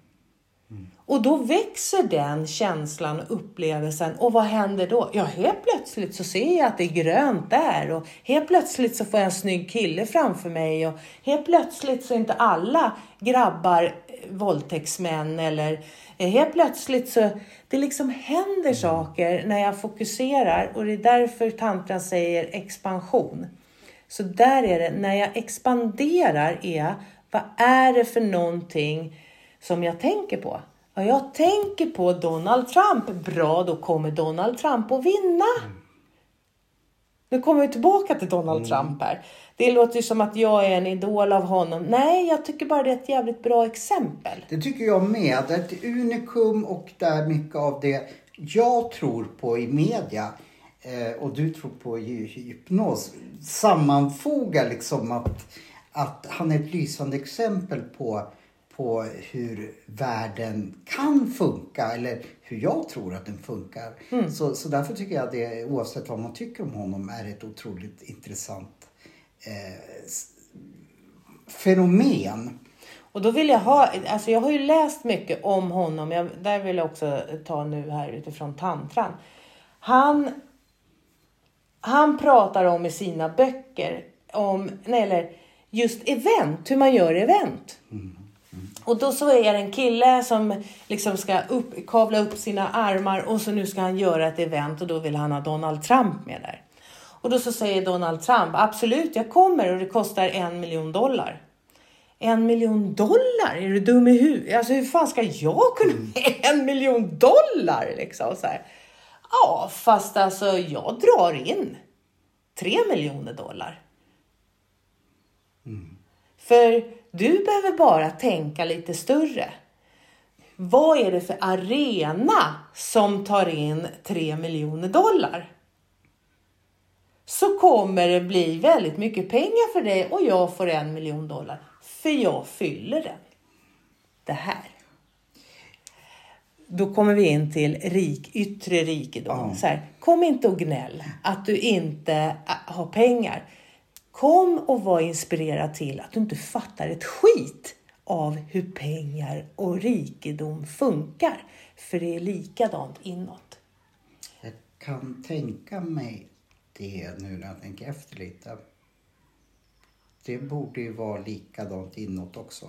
[SPEAKER 2] Och då växer den känslan och upplevelsen. Och vad händer då? Ja, helt plötsligt så ser jag att det är grönt där. Och helt plötsligt så får jag en snygg kille framför mig. Och helt plötsligt så är inte alla grabbar eh, våldtäktsmän. Eller eh, helt plötsligt så det liksom händer saker när jag fokuserar. Och det är därför tantran säger expansion. Så där är det, när jag expanderar är vad är det för någonting som jag tänker på? Ja, jag tänker på Donald Trump. Bra, då kommer Donald Trump att vinna. Mm. Nu kommer vi tillbaka till Donald mm. Trump här. Det låter ju som att jag är en idol av honom. Nej, jag tycker bara det är ett jävligt bra exempel.
[SPEAKER 1] Det tycker jag med. Det är ett unikum och det är mycket av det jag tror på i media eh, och du tror på hypnos sammanfogar liksom att, att han är ett lysande exempel på på hur världen kan funka eller hur jag tror att den funkar. Mm. Så, så därför tycker jag att det, oavsett vad man tycker om honom, är ett otroligt intressant eh, fenomen.
[SPEAKER 2] Och då vill jag ha, alltså jag har ju läst mycket om honom, jag, där vill jag också ta nu här utifrån tantran. Han han pratar om i sina böcker om, nej, eller just event, hur man gör event. Och då så är det en kille som liksom ska upp, kavla upp sina armar och så nu ska han göra ett event och då vill han ha Donald Trump med där. Och då så säger Donald Trump, absolut jag kommer och det kostar en miljon dollar. En miljon dollar? Är du dum i huvudet? Alltså hur fan ska jag kunna med en miljon dollar liksom? Så här. Ja, fast alltså jag drar in tre miljoner dollar. För du behöver bara tänka lite större. Vad är det för arena som tar in 3 miljoner dollar? Så kommer det bli väldigt mycket pengar för dig och jag får en miljon dollar. För jag fyller den. Det här. Då kommer vi in till rik, yttre rikedom.
[SPEAKER 1] Ja.
[SPEAKER 2] Så här, kom inte och gnäll att du inte ä, har pengar. Kom och var inspirerad till att du inte fattar ett skit av hur pengar och rikedom funkar. För det är likadant inåt.
[SPEAKER 1] Jag kan tänka mig det nu när jag tänker efter lite. Det borde ju vara likadant inåt också.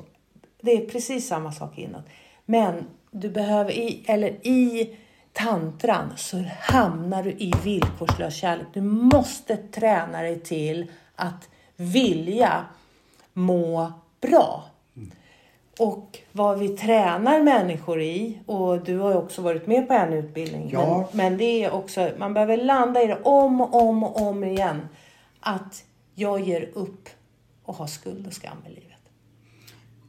[SPEAKER 2] Det är precis samma sak inåt. Men du behöver i, eller i tantran så hamnar du i villkorslös kärlek. Du måste träna dig till att vilja må bra. Och vad vi tränar människor i, och du har ju också varit med på en utbildning,
[SPEAKER 1] Ja.
[SPEAKER 2] men, men det är också, man behöver landa i det om och om och om igen. Att jag ger upp och har skuld och skam i livet.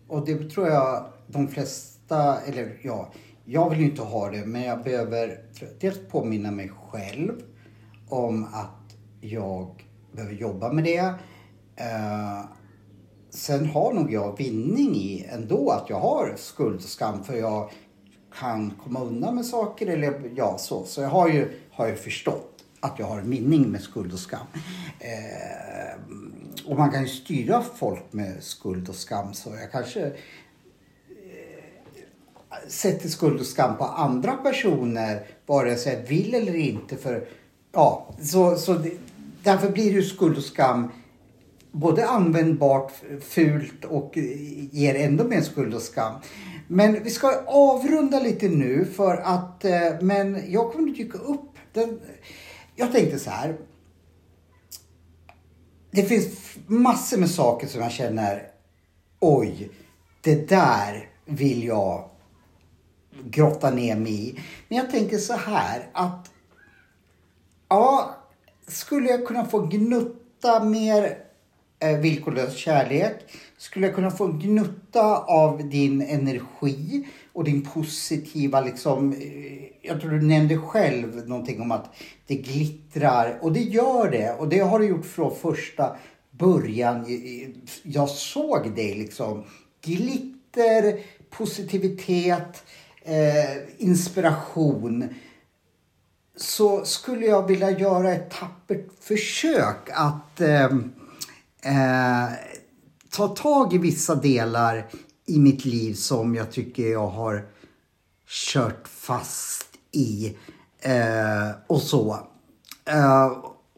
[SPEAKER 1] Och det tror jag de flesta, eller ja, jag vill ju inte ha det men jag behöver dels påminna mig själv om att jag behöver jobba med det. Eh, sen har nog jag vinning i ändå att jag har skuld och skam för jag kan komma undan med saker eller ja så. Så jag har ju, har ju förstått att jag har en vinning med skuld och skam. Eh, och man kan ju styra folk med skuld och skam så jag kanske eh, sätter skuld och skam på andra personer vare sig jag vill eller inte. För, ja, så, så det, därför blir ju skuld och skam både användbart, fult och ger ändå mer skuld och skam. Men vi ska avrunda lite nu för att, eh, men jag kommer att dyka upp. Den, jag tänkte så här. Det finns massor med saker som jag känner, oj, det där vill jag grotta ner mig i. Men jag tänker så här att, ja, skulle jag kunna få gnutta mer eh, villkorlös kärlek? Skulle jag kunna få en gnutta av din energi och din positiva liksom, eh, jag tror du nämnde själv någonting om att det glittrar och det gör det och det har det gjort från första början. Jag såg dig. liksom. Glitter, positivitet, eh, inspiration så skulle jag vilja göra ett tappert försök att eh, eh, ta tag i vissa delar i mitt liv som jag tycker jag har kört fast i eh, och så. Eh,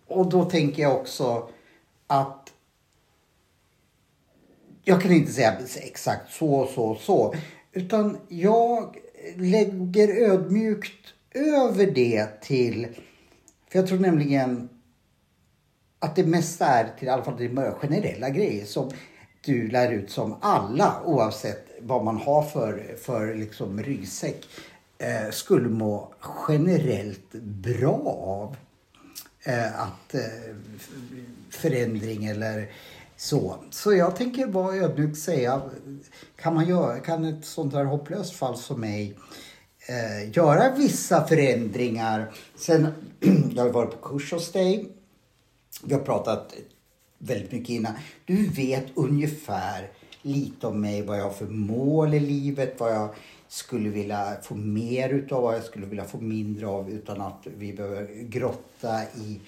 [SPEAKER 1] och då tänker jag också att jag kan inte säga exakt så, så, så. Utan jag lägger ödmjukt över det till... För jag tror nämligen att det mesta är till i alla fall det generella grejer som du lär ut som alla oavsett vad man har för, för liksom ryggsäck eh, skulle må generellt bra av eh, att eh, förändring eller så. Så jag tänker vara ödmjuk säga, kan man göra, kan ett sånt här hopplöst fall som mig eh, göra vissa förändringar. Sen, jag har varit på kurs hos dig. Vi har pratat väldigt mycket innan. Du vet ungefär lite om mig, vad jag har för mål i livet, vad jag skulle vilja få mer utav, vad jag skulle vilja få mindre av utan att vi behöver grotta i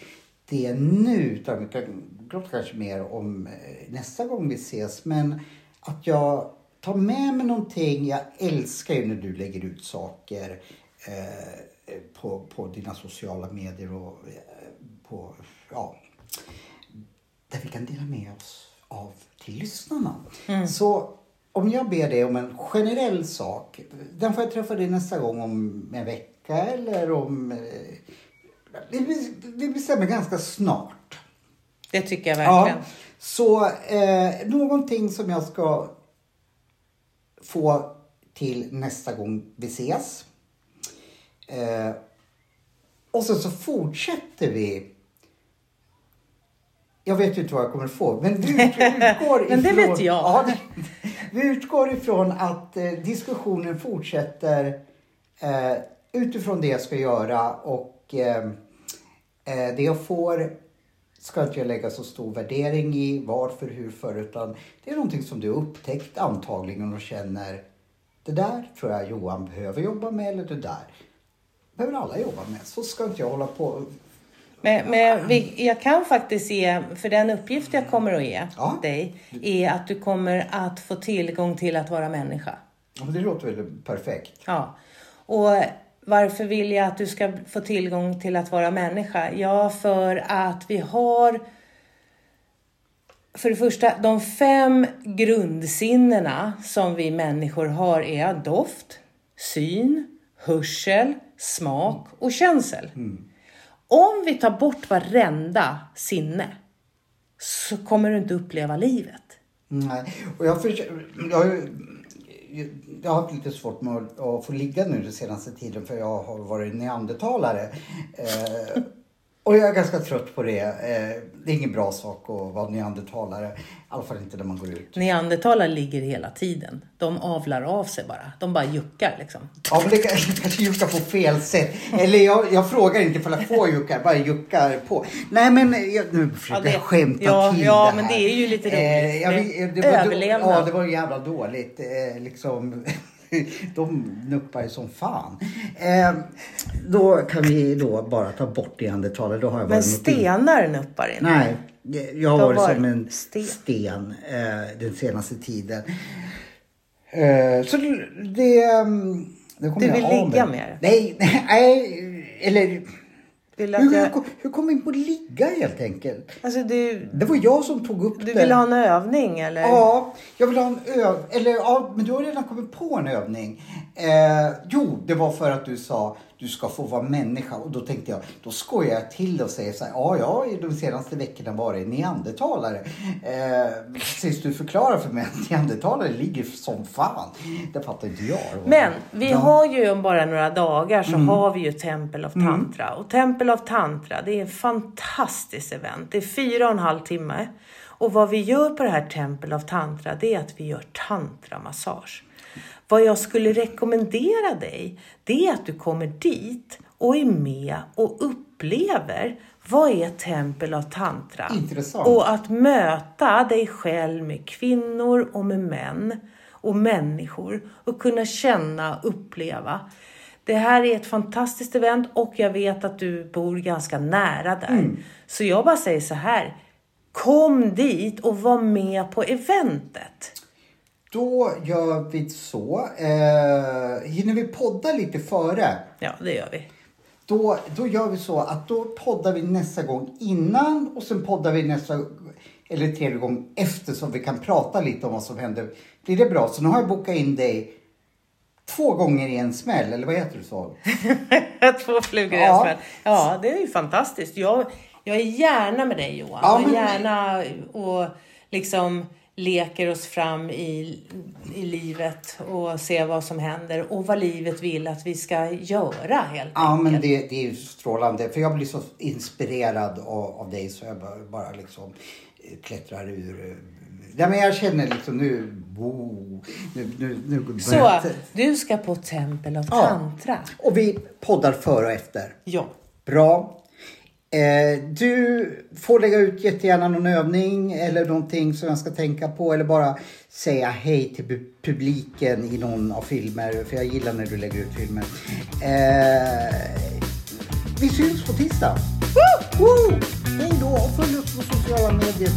[SPEAKER 1] det nu. Utan vi kan grotta kanske mer om eh, nästa gång vi ses. Men att jag tar med mig någonting. Jag älskar ju när du lägger ut saker eh, på, på dina sociala medier och eh, på, ja, där vi kan dela med oss av till lyssnarna. Så om jag ber dig om en generell sak, den får jag träffa dig nästa gång om en vecka eller om... eh, Vi, vi bestämmer ganska snart.
[SPEAKER 2] Det tycker jag verkligen.
[SPEAKER 1] Ja, så eh, någonting som jag ska få till nästa gång vi ses. Eh, och sen så fortsätter vi. Jag vet ju inte vad jag kommer få, men vi ut- utgår
[SPEAKER 2] Men det
[SPEAKER 1] ifrån,
[SPEAKER 2] vet jag.
[SPEAKER 1] Ja, vi utgår ifrån att eh, diskussionen fortsätter eh, utifrån det jag ska göra och eh, eh, det jag får ska inte jag lägga så stor värdering i varför, hur, för utan det är någonting som du upptäckt antagligen och känner det där tror jag Johan behöver jobba med eller det där behöver alla jobba med. Så ska inte jag hålla på.
[SPEAKER 2] Men, men vi, jag kan faktiskt ge, för den uppgift jag kommer att ge
[SPEAKER 1] Ja.
[SPEAKER 2] dig, är att du kommer att få tillgång till att vara människa.
[SPEAKER 1] Ja, Det låter väl perfekt.
[SPEAKER 2] Ja. Och varför vill jag att du ska få tillgång till att vara människa? Ja, för att vi har för det första, de fem grundsinnena som vi människor har är doft, syn, hörsel, smak och känsel. Om vi tar bort varenda sinne så kommer du inte uppleva livet.
[SPEAKER 1] Nej, och jag, försöker, jag, har ju- jag har haft lite svårt med att, att få ligga nu den senaste tiden för jag har varit neandertalare. Eh, Eh, och jag är ganska trött på det. Eh, det är ingen bra sak att vara neandertalare. I alla fall inte när man går ut.
[SPEAKER 2] Neandertalare ligger hela tiden. De avlar av sig bara. De bara juckar liksom.
[SPEAKER 1] Ja, men det kan- kanske juckar på fel sätt. Eller jag, jag frågar inte ifall jag får juckar, bara juckar på. Nej men jag, nu försöker
[SPEAKER 2] Ja, det-
[SPEAKER 1] jag skämta
[SPEAKER 2] ja,
[SPEAKER 1] till
[SPEAKER 2] ja,
[SPEAKER 1] det
[SPEAKER 2] men
[SPEAKER 1] här.
[SPEAKER 2] det är ju lite roligt.
[SPEAKER 1] jag
[SPEAKER 2] Det-
[SPEAKER 1] det var
[SPEAKER 2] överlevnad.
[SPEAKER 1] Ja, det var jävla dåligt. Eh, liksom. De nuppar ju som fan. Eh, då kan vi då bara ta bort neandertalare. Då har jag
[SPEAKER 2] Men
[SPEAKER 1] in-
[SPEAKER 2] stenar nuppar inte.
[SPEAKER 1] Nej, jag har varit
[SPEAKER 2] var
[SPEAKER 1] som
[SPEAKER 2] det?
[SPEAKER 1] en
[SPEAKER 2] Sten.
[SPEAKER 1] sten, eh, den senaste tiden. Eh, så det... det kommer
[SPEAKER 2] Du vill ligga med det?
[SPEAKER 1] Nej, nej, nej, eller...
[SPEAKER 2] Vill att
[SPEAKER 1] Hur,
[SPEAKER 2] jag,
[SPEAKER 1] hur kom vi in på ligga helt enkelt?
[SPEAKER 2] alltså du,
[SPEAKER 1] Det var jag som tog upp
[SPEAKER 2] du
[SPEAKER 1] det.
[SPEAKER 2] vill ha en övning eller?
[SPEAKER 1] Ja, jag vill ha en övning. Eller ja, men du har redan kommit på en övning. Eh, jo, det var för att du sa du ska få vara människa. Och då tänkte jag, då skojar jag till det och säger så här. Ja, jag har ju de senaste veckorna varit neandertalare. Eh, precis, du förklarar för mig att neandertalare ligger som fan. Det fattar inte jag.
[SPEAKER 2] Men vi
[SPEAKER 1] Ja. Mm.
[SPEAKER 2] har ju om bara några dagar så har vi ju Temple of Tantra. Och Temple of Tantra det är ett fantastiskt event. Det är fyra och en halv timme. Och vad vi gör på det här Temple of Tantra det är att vi gör tantramassage. Vad jag skulle rekommendera dig det är att du kommer dit och är med och upplever vad är Temple of Tantra?
[SPEAKER 1] Intressant.
[SPEAKER 2] Och att möta dig själv med kvinnor och med män och människor och kunna känna och uppleva. Det här är ett fantastiskt event och jag vet att du bor ganska nära där. Så jag bara säger så här. Kom dit och var med på eventet.
[SPEAKER 1] Då gör vi så. Eh, hinner vi podda lite före?
[SPEAKER 2] Ja, det gör vi.
[SPEAKER 1] Då, då gör vi så att då poddar vi nästa gång innan och sen poddar vi nästa eller tredje gång efter så vi kan prata lite om vad som händer. Blir det bra? Så nu har jag bokat in dig två gånger i en smäll, eller vad heter det så?
[SPEAKER 2] Två flugor i en smäll. Ja, det är ju fantastiskt. Jag, jag är gärna med dig Johan.
[SPEAKER 1] Ja,
[SPEAKER 2] och
[SPEAKER 1] men-
[SPEAKER 2] gärna och liksom leker oss fram i, i livet och ser vad som händer och vad livet vill att vi ska göra helt
[SPEAKER 1] Ja, men
[SPEAKER 2] enkelt.
[SPEAKER 1] det, det är ju strålande. För jag blir så inspirerad av, av dig så jag bara, bara liksom eh, klättrar ur. eh, Ja, men jag känner liksom nu, wow, nu, nu, nu
[SPEAKER 2] Så, du ska på Temple of
[SPEAKER 1] Ja.
[SPEAKER 2] Tantra.
[SPEAKER 1] Och vi poddar före och efter.
[SPEAKER 2] Ja.
[SPEAKER 1] Bra. Eh, du får lägga ut jättegärna någon övning eller någonting som jag ska tänka på eller bara säga hej till pu- publiken i någon av filmer för jag gillar när du lägger ut filmer. Eh, vi syns på tisdag. Woo! Woo! Hej då och följ oss på sociala medier.